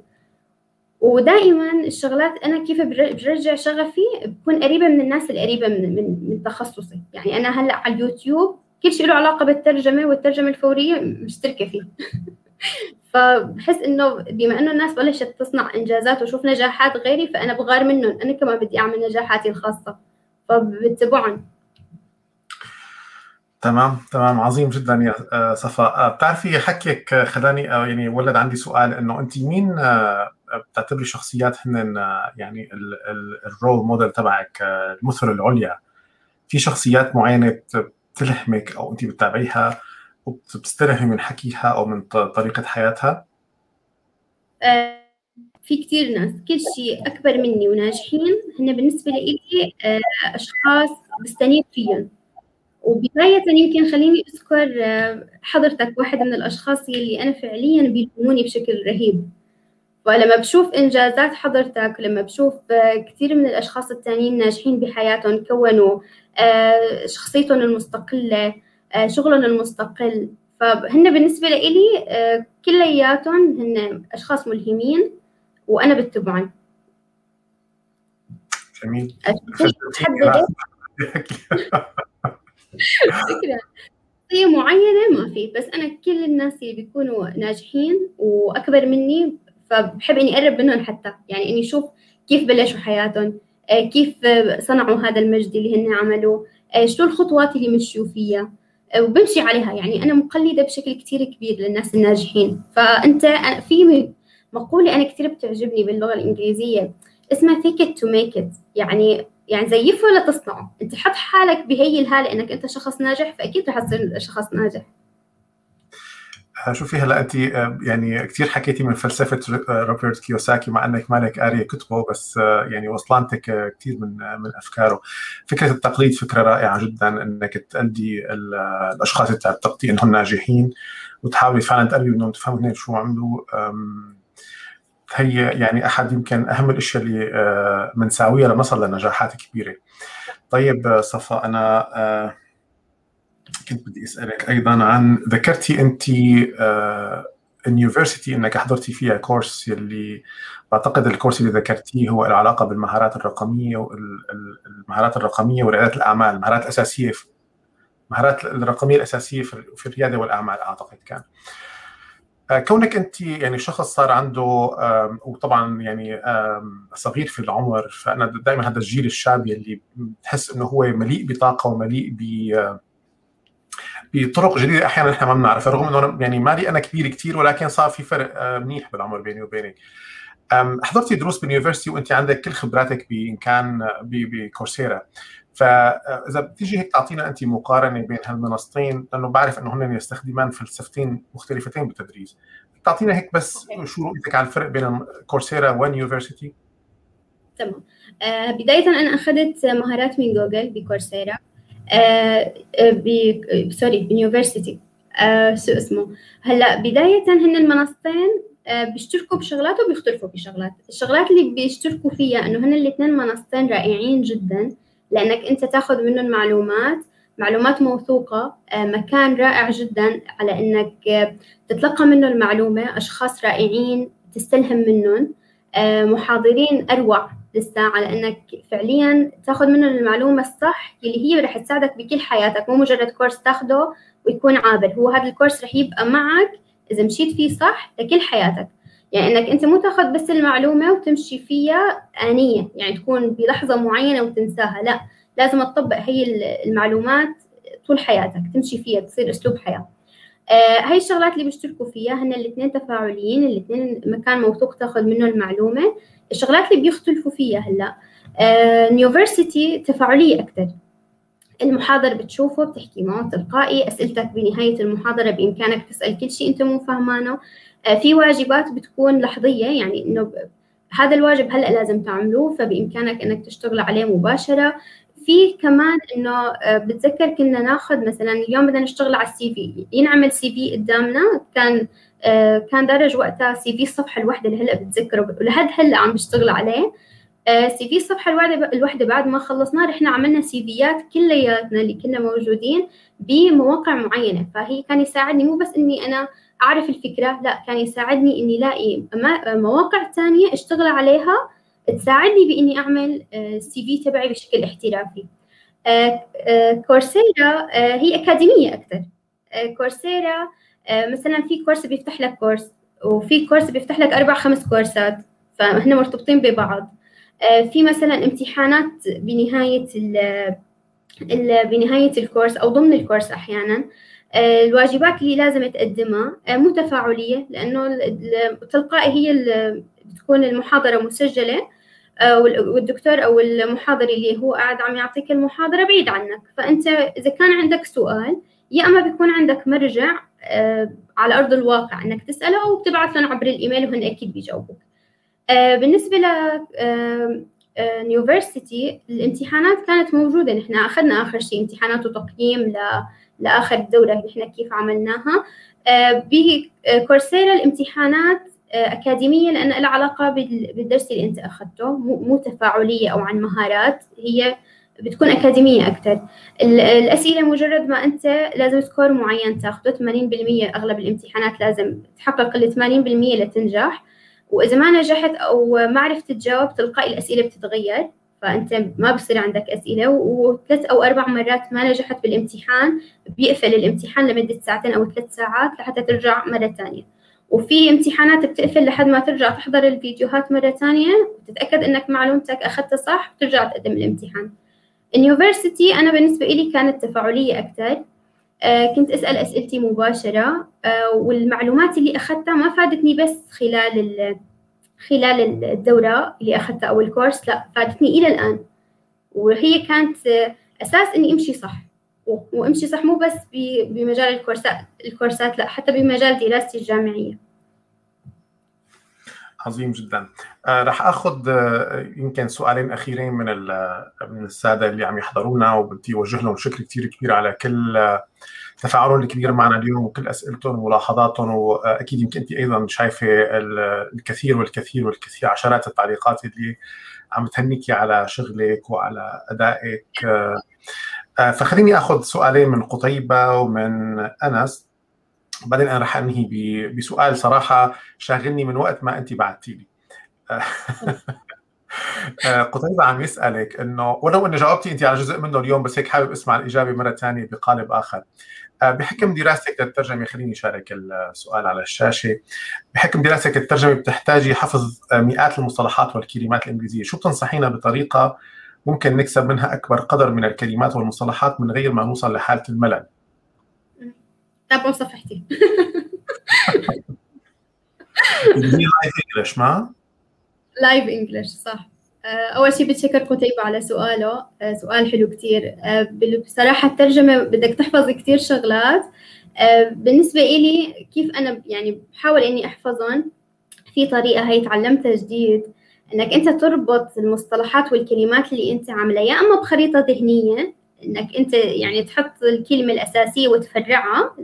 ودائما الشغلات أنا كيف برجع شغفي؟ بكون قريبة من الناس القريبه من من, من تخصصي. يعني أنا هلأ على اليوتيوب كل شيء له علاقة بالترجمة والترجمة الفورية مشتركة فيه. *laughs* فبحس إنه بما إنه الناس بلشت تصنع إنجازات وشوف نجاحات غيري فأنا بغار منهم. أنا كمان بدي أعمل نجاحاتي الخاصة. فبتبعهم تمام تمام عظيم جدا يا آه، صفاء. آه، بتعرفي حكيك خلاني يعني ولد عندي سؤال إنه أنت مين آه، بتعتبري شخصيات هن يعني الرول موديل تبعك المثل العليا؟ في شخصيات معينة بتلهمك أو أنت بتتابعيها وبتستلهمي من حكيها أو من طريقة حياتها؟ في كثير ناس كل شيء أكبر مني وناجحين. هن بالنسبة لي أشخاص بستنير فيهم. وبداية يمكن خليني أذكر حضرتك واحد من الأشخاص اللي أنا فعليا بيلهموني بشكل رهيب. فلما بشوف إنجازات حضرتك لما بشوف كثير من الأشخاص التانيين ناجحين بحياتهم كونوا آه، شخصيتهم المستقلة آه، شغلهم المستقل. فهن بالنسبة لي آه، كلياتهم هن أشخاص ملهمين. وأنا بتبعهم جميل. فكرة شخصية معينة ما في بس أنا كل الناس اللي بيكونوا ناجحين وأكبر مني فبحب إني أقرب منهم حتى. يعني إني أشوف كيف بلشوا حياتهم آه، كيف صنعوا هذا المجد اللي هن عملوه آه، شو الخطوات اللي مشوا فيها آه، وبمشي عليها. يعني أنا مقلدة بشكل كتير كبير للناس الناجحين. فأنت في مقولة أنا كتير بتعجبني باللغة الإنجليزية اسمها fake it to make it يعني يعني زيفه ولا تصنعه؟ أنت حط حالك بهي الهالة إنك أنت شخص ناجح فأكيد رح تصير شخص ناجح. شوفي هلا أنت آه، يعني كثير حكيتي من فلسفة آه، روبرت كيوساكي مع إنك مالك قارية كتبه بس آه، يعني وصلانتك كثير من من أفكاره. فكرة التقليد فكرة رائعة جدا إنك تأدي الأشخاص اللي تعتقدي إنهم ناجحين وتحاولي فعلا تقربي منهم تفهموا شو عملوا هي يعني أحد يمكن أهم الأشياء اللي بنساويها لنصل لنجاحات كبيرة. طيب صفاء أنا كنت بدي أسألك أيضا عن ذكرتي أنت اليونيفرسيتي إنك حضرتي فيها كورس اللي بعتقد الكورس اللي ذكرتيه هو العلاقه بالمهارات الرقمية والمهارات الرقمية وريادة الأعمال المهارات الاساسيه المهارات الرقمية الأساسية في الريادة والأعمال أعتقد كان. كونك أنت يعني شخص صار عنده وطبعا يعني صغير في العمر فأنا دائما هذا الجيل الشاب اللي بتحس إنه هو مليء بطاقة ومليء ب بطرق جديدة أحيانا إحنا ما بنعرفها رغم إنه يعني مالي أنا كبير كثير ولكن صار في فرق آه، منيح بالعمر بيني وبينك. حضرتي دروس بال university وأنت عندك كل خبراتك بإن كان ب Coursera. فإذا بتيجي هيك تعطينا أنت مقارنة بين هالمنصتين لأنه بعرف إنه هن يستخدمان فلسفتين مختلفتين بالتدريس. تعطينا هيك بس شو رؤيتك على الفرق بين Coursera و university تمام. آه بدايه أنا أخذت مهارات من جوجل ب Coursera آه، آه، ب sorry ب university. آه شو اسمه؟ هلأ بداية هن المنصتين آه بيشتركوا بشغلات وبيختلفوا بشغلات. الشغلات اللي بيشتركوا فيها إنه هن الاثنين منصتين رائعين جدا. لأنك أنت تاخذ منهم معلومات معلومات موثوقة آه مكان رائع جدا على إنك آه تتلقى منه المعلومة أشخاص رائعين تستلهم منهم آه محاضرين أروع لسه على إنك فعليا تاخذ منهم المعلومة الصح اللي هي رح تساعدك بكل حياتك. مو مجرد كورس تاخده ويكون عابر. هو هذا الكورس رح يبقى معك إذا مشيت فيه صح لكل حياتك. يعني إنك أنت مو تاخذ بس المعلومة وتمشي فيها آنية يعني تكون بلحظة معينة وتنساها لا لازم تطبق هي المعلومات طول حياتك تمشي فيها تصير أسلوب حياة. آه هاي الشغلات اللي بيشتركوا فيها هن الاثنين تفاعليين الاثنين مكان موثوق تاخذ منه المعلومة. الشغلات اللي بيختلفوا فيها هلا آه نيوفرسيتي تفاعلية أكثر. المحاضر بتشوفه بتحكي معه تلقائي أسئلتك بنهاية المحاضرة بإمكانك تسأل كل شيء أنت مو فاهمانه. آه، في واجبات بتكون لحظية يعني إنه هذا الواجب هلأ لازم تعملوه فبإمكانك إنك تشتغل عليه مباشرة. في كمان إنه آه، بتذكر كنا ناخذ مثلا اليوم بدنا نشتغل على السي في ينعمل سي في قدامنا كان آه، كان درج وقتها CV الصفحة الواحدة اللي هلأ بتذكره ولهد هلأ عم بشتغل عليه. CV الصفحة الواحدة الواحدة بعد ما خلصناه رحنا عملنا CV ات كلياتنا اللي كنا موجودين بمواقع معينة. فهي كان يساعدني مو بس إني أنا أعرف الفكرة لا كان يساعدني إني لاقي مواقع ثانية أشتغل عليها تساعدني بإني أعمل ال CV تبعي بشكل احترافي. Coursera هي أكاديمية أكثر. كورسيرا مثلا في كورس بيفتح لك كورس وفي كورس بيفتح لك أربع خمس كورسات فهن مرتبطين ببعض. آه، في مثلا امتحانات بنهاية بنهاية الكورس أو ضمن الكورس أحيانا. آه، الواجبات اللي لازم تقدمها آه، مو تفاعلية لأنه تلقائي هي بتكون المحاضرة مسجلة والدكتور أو المحاضر اللي هو قاعد عم يعطيك المحاضرة بعيد عنك. فأنت إذا كان عندك سؤال يا أما بيكون عندك مرجع على أرض الواقع إنك تسأله أو بتبعث لهم عبر الإيميل وهن أكيد بيجاوبوك. آه، بالنسبة ل يونيفرسيتي آه، الامتحانات كانت موجودة. نحن أخذنا آخر شيء امتحانات وتقييم لآخر الدورة نحن كيف عملناها. آه، بكورسيرا الامتحانات أكاديمية لأن لها علاقة بالدرس اللي أنت أخذته. مو تفاعلية أو عن مهارات هي بتكون أكاديمية أكثر. الأسئلة مجرد ما أنت لازم سكور معين تاخده 80% أغلب الامتحانات لازم تحقق ال 80% لتنجح. وإذا ما نجحت أو ما عرفت تجاوب تلقائي الأسئلة بتتغير. فأنت ما بصير عندك أسئلة وثلاث أو أربع مرات ما نجحت بالامتحان بيقفل الامتحان لمدة ساعتين أو ثلاث ساعات لحتى ترجع مرة ثانية. وفي امتحانات بتقفل لحد ما ترجع تحضر الفيديوهات مرة ثانية وتتأكد إنك معلومتك أخذتها صح وترجع تقدم الامتحان. ال university أنا بالنسبة لي كانت تفاعلية أكثر آه، كنت أسأل أسئلتي مباشرة آه، والمعلومات اللي أخذتها ما فادتني بس خلال خلال الدورة اللي أخذتها أو الكورس لا فادتني إلى الآن. وهي كانت أساس إني أمشي صح. وأمشي صح مو بس بمجال الكورسات الكورسات لا حتى بمجال دراستي الجامعية. عظيم جدا. آه رح آخذ آه يمكن سؤالين أخيرين من من السادة اللي عم يحضرونا وبدي أوجه لهم شكر كثير كبير على كل آه تفاعلهم الكبير معنا اليوم وكل أسئلتهم وملاحظاتهم وأكيد يمكن انت أيضا شايفة الكثير والكثير والكثير عشرات التعليقات اللي عم تهنيكي على شغلك وعلى أدائك. فخليني آخذ سؤالين من قطيبة ومن أنس. بعدين أنا رح أنهي بسؤال صراحة شاغلني من وقت ما انت بعثتي لي *laughs* آه، قطيبة عم يسألك إنه ولو إنه جاوبتي انت على جزء منه اليوم بس هيك حابب أسمع الإجابة مرة ثانية بقالب آخر. آه، بحكم دراستك للترجمة خليني أشارك السؤال على الشاشة. بحكم دراستك للترجمة بتحتاجي حفظ مئات المصطلحات والكلمات الإنجليزية، شو بتنصحينا بطريقة ممكن نكسب منها أكبر قدر من الكلمات والمصطلحات من غير ما نوصل لحالة الملل؟ تابعوا صفحتي Life English ما؟ Life English صح. آه، أول شيء بتشكر قتيبة على سؤاله. آه، سؤال حلو كتير. آه، بصراحة الترجمة بدك تحفظ كتير شغلات. بالنسبة إلي كيف أنا يعني بحاول إني أحفظهم في طريقة هي تعلمتها جديد إنك أنت تربط المصطلحات والكلمات اللي أنت عاملاها يا أما بخريطة ذهنية إنك أنت يعني تحط الكلمة الأساسية وتفرعها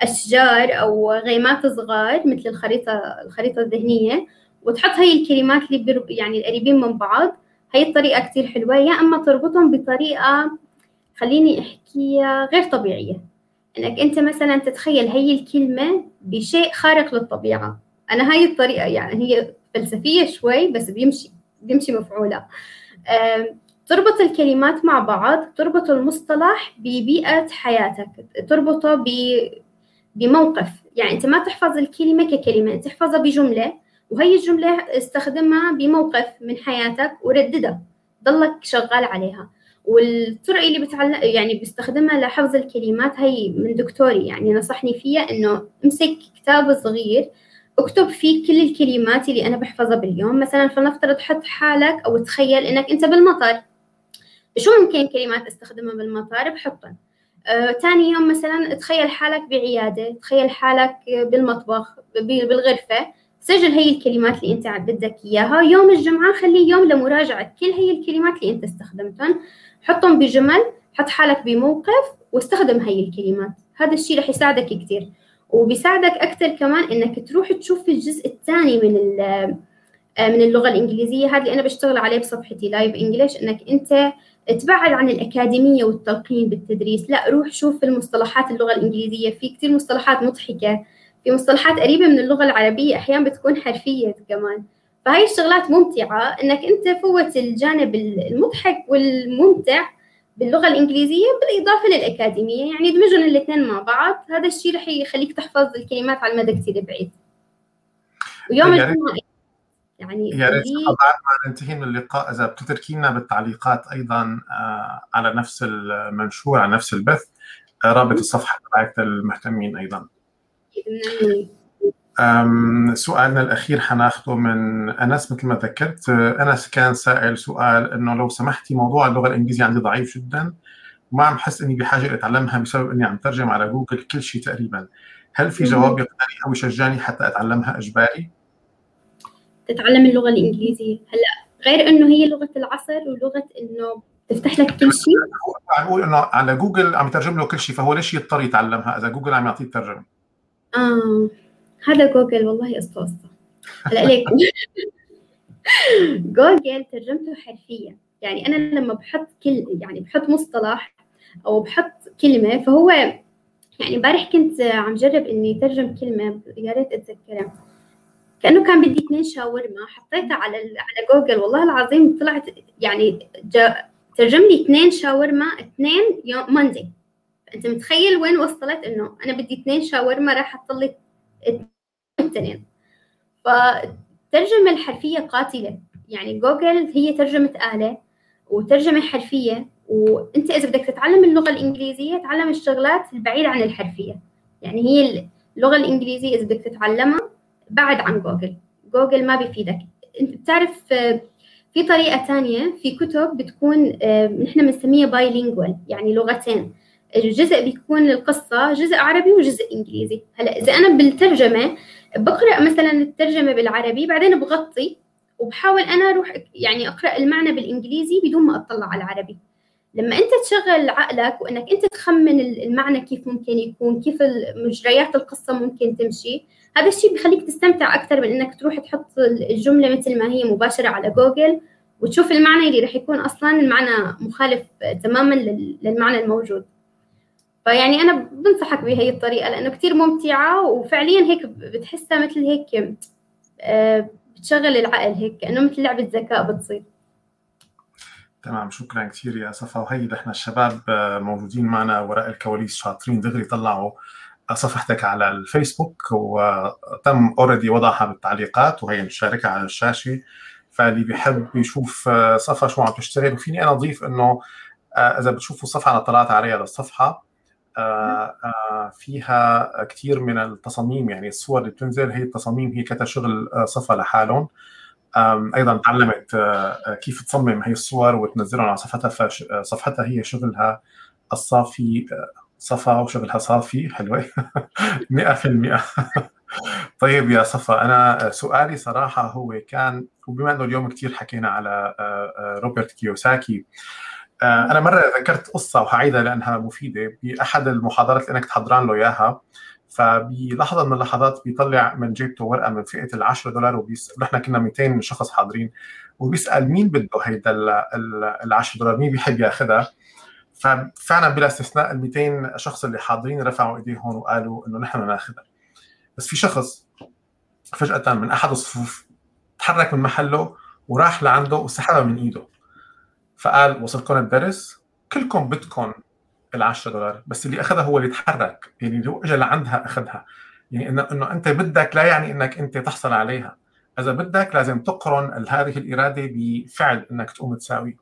اشجار أو غيمات صغار مثل الخريطة الخريطة الذهنية وتحط هي الكلمات اللي يعني القريبين من بعض. هي الطريقة كثير حلوة. يا أما تربطهم بطريقة خليني أحكيها غير طبيعية. إنك أنت مثلا تتخيل هي الكلمة بشيء خارق للطبيعة. أنا هاي الطريقة يعني هي فلسفية شوي بس بيمشي بيمشي مفعوله تربط الكلمات مع بعض تربط المصطلح ببيئة حياتك تربطه بموقف. يعني أنت ما تحفظ الكلمة ككلمة أنت تحفظها بجملة وهي الجملة استخدمها بموقف من حياتك ورددها ضلك شغال عليها. والطرق اللي بتعلم يعني بستخدمها لحفظ الكلمات هي من دكتوري يعني نصحني فيها إنه امسك كتاب صغير اكتب فيه كل الكلمات اللي أنا بحفظها باليوم. مثلا فلنفترض حط حالك أو تخيل إنك أنت بالمطر شو ممكن كلمات أستخدمها بالمطار بحطهم آه، تاني يوم مثلا تخيل حالك بعيادة تخيل حالك بالمطبخ بالغرفة. سجل هي الكلمات اللي أنت بدك إياها. يوم الجمعة خليه يوم لمراجعة كل هي الكلمات اللي أنت استخدمتهم حطهم بجمل حط حالك بموقف واستخدم هي الكلمات. هذا الشيء رح يساعدك كثير وبيساعدك أكثر كمان إنك تروح تشوف الجزء الثاني من آه، من اللغة الإنجليزية. هذا اللي أنا بشتغل عليه بصفحتي Life English إنك أنت تبعد عن الأكاديمية والتلقين بالتدريس. لا روح شوف المصطلحات اللغة الإنجليزية. في كثير مصطلحات مضحكة. في مصطلحات قريبة من اللغة العربية أحيانا بتكون حرفية كمان. فهاي الشغلات ممتعة إنك أنت فوت الجانب المضحك والممتع باللغة الإنجليزية بالإضافة للأكاديمية. يعني دمجهم الاثنين مع بعض. هذا الشيء رح يخليك تحفظ الكلمات على المدى كثير بعيد. ويوم الجمعة يعني يا ريت بعد ما ننتهي من اللقاء إذا بتتركي لنا بالتعليقات أيضا آه، على نفس المنشور على نفس البث آه، رابط الصفحة تبعك للمهتمين أيضا. سؤالنا الأخير حناخذه من أنس مثل ما ذكرت أنس كان سائل سؤال إنه لو سمحتي موضوع اللغة الإنجليزية عندي ضعيف جدا وما عم حس إني بحاجة أتعلمها بسبب إني عم ترجم على جوجل كل شيء تقريبا هل في جواب يقنعني أو يشجعني حتى أتعلمها إجباري؟ تتعلم اللغة الإنجليزية. هلأ غير إنه هي لغة العصر ولغة إنه تفتح لك كل شيء. عم بقول إنه على جوجل عم يترجم له كل شيء فهو ليش يضطر يتعلمها؟ إذا جوجل عم يعطيه الترجمة. آه هذا جوجل والله قصة قصة هلأ ليك. *laughs* جوجل ترجمته حرفيا. يعني أنا لما بحط كل يعني بحط مصطلح أو بحط كلمة فهو يعني امبارح كنت عم جرب اني ترجم كلمة يا ريت أتذكرها. كأنه كان بدي اثنين شاورما حطيتها على على جوجل والله العظيم طلعت يعني ترجم لي اثنين شاورما اثنين يوم Monday انت متخيل وين وصلت؟ انه أنا بدي اثنين شاورما راح أحط لي الاثنين فالترجمة الحرفية قاتلة. يعني جوجل هي ترجمة آلة وترجمة حرفية وانت إذا بدك تتعلم اللغة الإنجليزية تعلم الشغلات البعيدة عن الحرفية. يعني هي اللغة الإنجليزية إذا بدك تتعلمها بعد عن جوجل. جوجل ما بيفيدك. انت بتعرف في طريقة ثانية في كتب بتكون آه، نحن بنسميها بايلينجوال يعني لغتين. الجزء بيكون القصة جزء عربي وجزء إنجليزي. هلا إذا أنا بالترجمة بقرأ مثلا الترجمة بالعربي بعدين بغطي وبحاول أنا أروح يعني أقرأ المعنى بالإنجليزي بدون ما أطلع على العربي. لما أنت تشغل عقلك وأنك أنت تخمن المعنى كيف ممكن يكون كيف مجريات القصة ممكن تمشي هذا الشيء بخليك تستمتع أكثر من أنك تروح تحط الجملة مثل ما هي مباشرة على جوجل وتشوف المعنى اللي راح يكون أصلا المعنى مخالف تماما للمعنى الموجود. فيعني أنا بنصحك بهي الطريقة لأنه كثير ممتعة وفعليا هيك بتحسها مثل هيك آه، بتشغل العقل هيك كأنه مثل لعبة ذكاء بتصير. تمام شكرا كثير يا صفا وهي نحن الشباب آه، موجودين معنا وراء الكواليس شاطرين دغري طلعوا. صفحتك على الفيسبوك وتم اوريدي وضعها بالتعليقات وهي مشاركة على الشاشة. فاللي بيحب يشوف آه، صفا شو عم تشتغل وفيني أنا أضيف إنه إذا بتشوفوا الصفحه أنا طلعت عليها للصفحة آه، آه، فيها كثير من التصاميم يعني الصور اللي بتنزل هي التصاميم هي كشغل آه، صفا لحالهم. أيضا تعلمت كيف تصمم هي الصور وتنزلهم على صفحتها فصفحتها هي شغلها الصافي صفا وشغلها صافي حلوة. 100% طيب يا صفا أنا سؤالي صراحة هو كان وبما أنه اليوم كثير حكينا على روبرت كيوساكي آه، أنا مرة ذكرت قصة وهعيدها لأنها مفيدة بأحد المحاضرات اللي انك تحضران له إياها. فبلحظة من اللحظات بيطلع من جيبته ورقة من فئة ال 10 دولار وبيسال كنا 200 شخص حاضرين وبيسأل مين بده هيدا ال 10 دولار مين بيحب ياخذها ففعلا بلا استثناء ال 200 شخص اللي حاضرين رفعوا إيديهم وقالوا إنه نحن ناخذها بس في شخص فجأة من أحد الصفوف تحرك من محله وراح لعنده وسحبها من إيده. فقال وصلكم الدرس؟ كلكم بدكم ال 10 دولار. بس اللي أخذها هو اللي تحرك يعني اللي اجى لعندها أخذها. يعني انه إنه أنت بدك لا يعني إنك أنت تحصل عليها. إذا بدك لازم تقرن هذه الإرادة بفعل إنك تقوم تساوي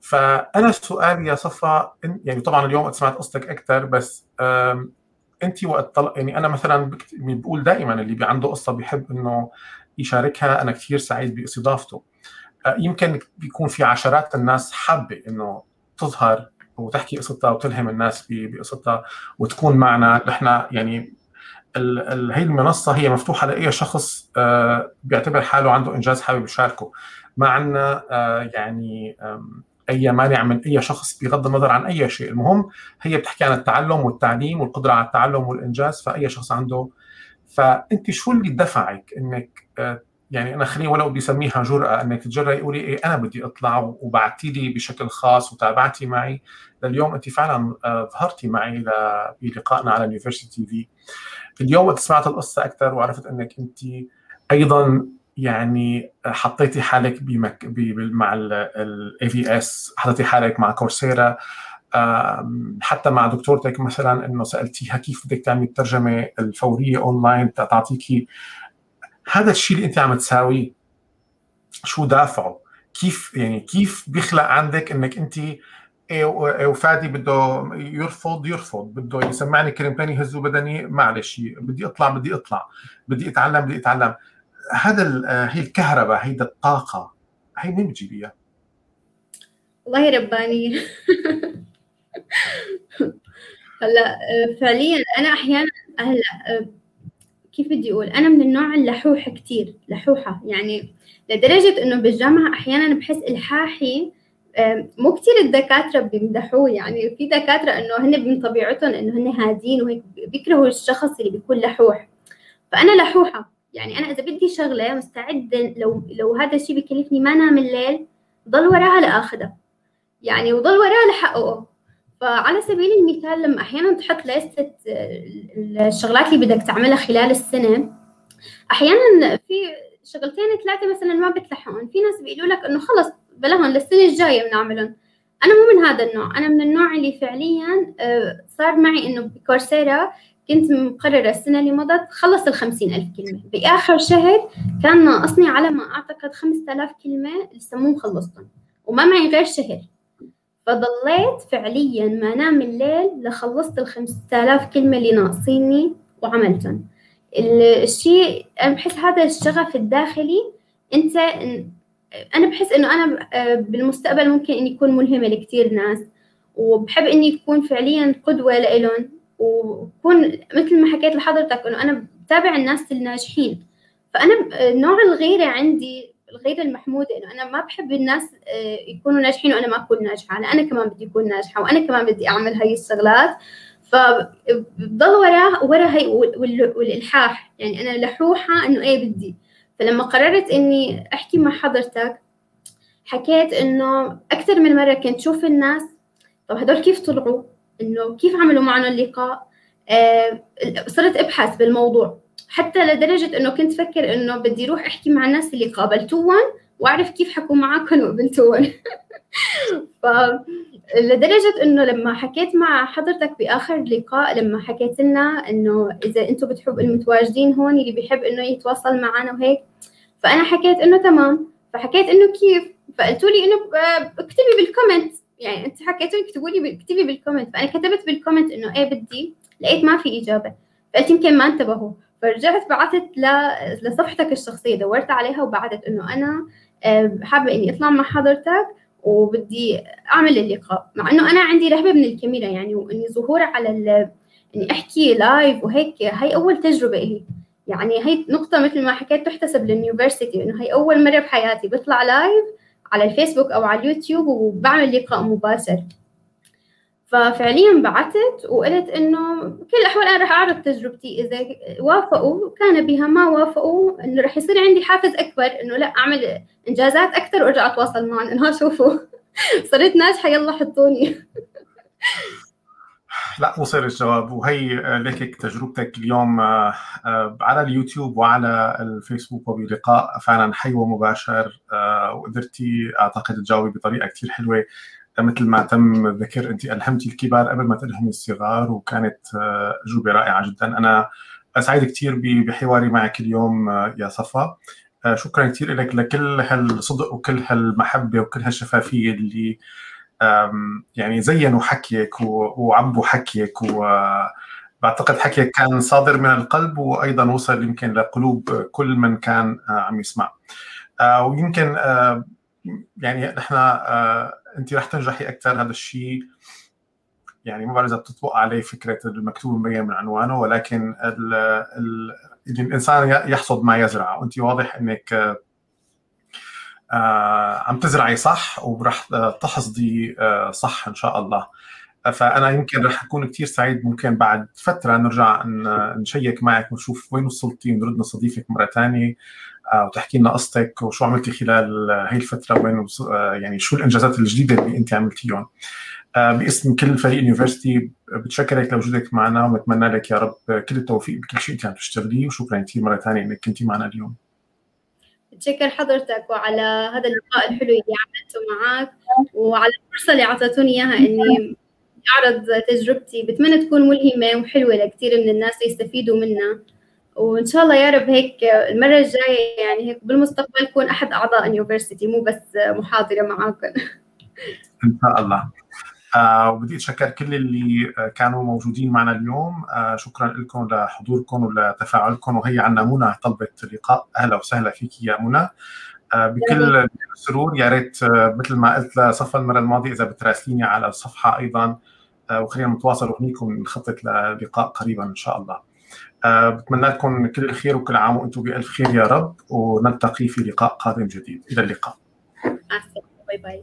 فأنا سؤالي يا صفا يعني طبعا اليوم سمعت قصتك أكثر بس انت وقت طلع يعني أنا مثلا بقول دائما اللي عنده قصة بيحب إنه يشاركها أنا كثير سعيد باستضافته. آه، يمكن بيكون في عشرات الناس حابة إنه تظهر وتحكي قصتها وتلهم الناس بقصتها وتكون معنا. نحن يعني هي المنصة هي مفتوحة لأي شخص آه، بيعتبر حاله عنده إنجاز حابب يشاركه. ما عندنا آه، يعني أي مانع من أي شخص بغض النظر عن أي شيء. المهم هي بتحكي عن التعلم والتعليم والقدرة على التعلم والإنجاز فأي شخص عنده. فأنت شو اللي دفعك إنك آه، يعني أنا خليني ولو بدي اسميها جرأة إنك تجرأي قولي إيه أنا بدي أطلع وبعتي لي بشكل خاص وتابعتي معي. لليوم أنت فعلا آه، ظهرتي معي بلقائنا على University TV. اليوم وقت سمعت القصة أكثر وعرفت إنك أنت أيضا يعني حطيتي حالك بمك مع ال IVS حطيتي حالك مع Coursera حتى مع دكتورتك مثلا إنه سألتيها كيف بدك تعملي الترجمة الفورية اونلاين تعطيكي. هذا الشيء اللي أنت عم تساويه. شو دافعه؟ كيف يعني كيف بيخلق عندك إنك أنت وفادي بده يرفض يرفض بده يسمعني كلمتين يهزوا بدني؟ معلش بدي اطلع بدي أطلع. بدي اتعلم بدي أتعلم. هذا هي الكهرباء هيدا الطاقه هي مين بتجيبيها؟ والله رباني. هلا فعليا أنا أحيانا هلا كيف بدي أقول؟ أنا من النوع اللحوح كثير لحوحة. يعني لدرجة إنه بالجامعة أحيانا بحس إلحاحي مو كثير الدكاترة بيمدحوه. يعني في دكاترة إنه هن من طبيعتهم إنه هن هادين وهيك بيكرهوا الشخص اللي بيكون لحوح. فأنا لحوحة. يعني أنا إذا بدي شغلة مستعدة لو لو هذا الشيء بكلفني ما انام الليل ضل وراها لآخذها. يعني وضل وراها لحققه. فعلى سبيل المثال لما أحيانا تحط لستة الشغلات اللي بدك تعملها خلال السنة أحيانا في شغلتين ثلاثة مثلا ما بتلحقهم. في ناس بيقولوا لك إنه خلص بلاهم للسنة الجاية بنعملهم. أنا مو من هذا النوع. أنا من النوع اللي فعليا آه، صار معي إنه بكورسيرا كنت مقررة السنة اللي مضت خلص الخمسين ألف كلمة. بآخر شهر كان ناقصني على ما أعتقد خمسة آلاف كلمة مو مخلصتهم وما معي غير شهر. فضليت فعليا ما نام الليل لخلصت الخمسة آلاف كلمة اللي ناقصيني وعملتهم الشيء أنا بحس هذا الشغف الداخلي أنت أنا بحس إنه أنا آه، بالمستقبل ممكن إني أكون ملهمة لكثير ناس وبحب إني أكون فعليا قدوة لإلهم وكون مثل ما حكيت لحضرتك إنه أنا بتابع الناس الناجحين. فأنا نوع الغيره عندي الغيره المحمودة إنه أنا ما بحب الناس آه، يكونوا ناجحين وأنا ما أكون ناجحة. أنا كمان بدي أكون ناجحة وأنا كمان بدي أعمل هاي الشغلات. فبضل وراه ورا هي والإلحاح. يعني أنا لحوحة إنه إيه بدي. فلما قررت إني أحكي مع حضرتك حكيت إنه أكثر من مرة كنت شوف الناس طب هدول كيف طلعوا؟ إنه كيف عملوا معنا اللقاء؟ آه صرت أبحث بالموضوع. حتى لدرجة إنه كنت فكر إنه بدي أروح أحكي مع الناس اللي قابلتوهم وأعرف كيف حكوا معكم وقبلتوهم *laughs* ف لدرجة إنه لما حكيت مع حضرتك بآخر لقاء لما حكيت لنا إنه إذا أنتم بتحب المتواجدين هون اللي بيحب إنه يتواصل معنا وهيك فأنا حكيت إنه تمام. فحكيت إنه كيف؟ فقلتوا لي إنه اكتبي بال comment يعني انت حكيتوا اكتبوا لي اكتبي بال comment فأنا كتبت بال comment إنه إيه بدي لقيت ما في إجابة. فقلت يمكن ما انتبهوا. فرجعت بعثت لصفحتك الشخصية. دورت عليها وبعثت إنه أنا حابة إني أطلع مع حضرتك وبدي أعمل اللقاء. مع إنه أنا عندي رهبة من الكاميرا يعني وإني ظهور على إني أحكي live وهيك. هي أول تجربة لي يعني هي نقطة مثل ما حكيت تحتسب لل University إنه هي أول مرة بحياتي. بطلع live على الفيسبوك أو على اليوتيوب وبعمل لقاء مباشر. ففعليا بعثت وقلت إنه بكل الأحوال أنا راح أعرض تجربتي. إذا وافقوا كان بها ما وافقوا إنه راح يصير عندي حافز أكبر إنه لا أعمل إنجازات أكثر وأرجع أتواصل معهم إنه شوفوا *laughs* صرت ناجحة يلا حطوني. لا وصل الجواب. وهي لك تجربتك اليوم آه، آه، على اليوتيوب وعلى الفيسبوك وبلقاء فعلا حي ومباشر. آه، وقدرتي أعتقد تجاوبي بطريقة كثير حلوة. مثل ما تم ذكر أنت ألهمتي الكبار قبل ما تلهمي الصغار وكانت اجوبه رائعة جدا. أنا سعيد كثير بحواري معك اليوم يا صفا. شكرا كثير لك لكل هالصدق وكل هالمحبة وكل هالشفافية اللي يعني زينوا حكيك وعبوا حكيك وبعتقد حكيك كان صادر من القلب وأيضا وصل يمكن لقلوب كل من كان آه، عم يسمع. آه، ويمكن آه، يعني نحن انت رح تنجحي أكثر هذا الشيء يعني ما بعرف إذا بتطبق عليه فكرة المكتوب مبين من عنوانه ولكن ال ال الإنسان يحصد ما يزرع وانت واضح إنك عم تزرعي صح ورح تحصدي آه، صح إن شاء الله. فأنا يمكن رح أكون كثير سعيد ممكن بعد فترة نرجع نشيك معك ونشوف وين وصلتي ونرد نستضيفك مرة ثانية آه، وتحكي لنا قصتك وشو عملتي خلال هي الفترة وين يعني شو الإنجازات الجديدة اللي أنت عملتيهم. باسم كل فريق اليونيفرستي بتشكرك لوجودك معنا ونتمنى لك يا رب كل التوفيق بكل شيء أنت عم تشتغليه وشكرا كثير مرة ثانية إنك كنتي معنا اليوم. بتشكر حضرتك وعلى هذا اللقاء الحلو اللي عملته معك وعلى الفرصة اللي أعطيتوني إياها إني أعرض تجربتي. بتمنى تكون ملهمة وحلوة لكثير من الناس يستفيدوا منها. وإن شاء الله يا رب هيك المرة الجاية يعني هيك بالمستقبل كون أحد أعضاء اليونيفرسيتي مو بس محاضرة معاكم إن شاء الله. وبدي أتشكر كل اللي آه، كانوا موجودين معنا اليوم. آه شكرا لكم لحضوركم ولتفاعلكم وهي عنا منى طلبت اللقاء أهلا وسهلا فيك يا منى. آه بكل سرور يا ريت آه مثل ما قلت لصفا المرة الماضية إذا بتراسليني على الصفحة أيضا آه وخلينا نتواصل هنيك ونخطط للقاء قريبا إن شاء الله. آه بتمنى لكم كل الخير وكل عام وأنتم بألف خير يا رب ونلتقي في لقاء قادم جديد. إلى اللقاء. باي باي.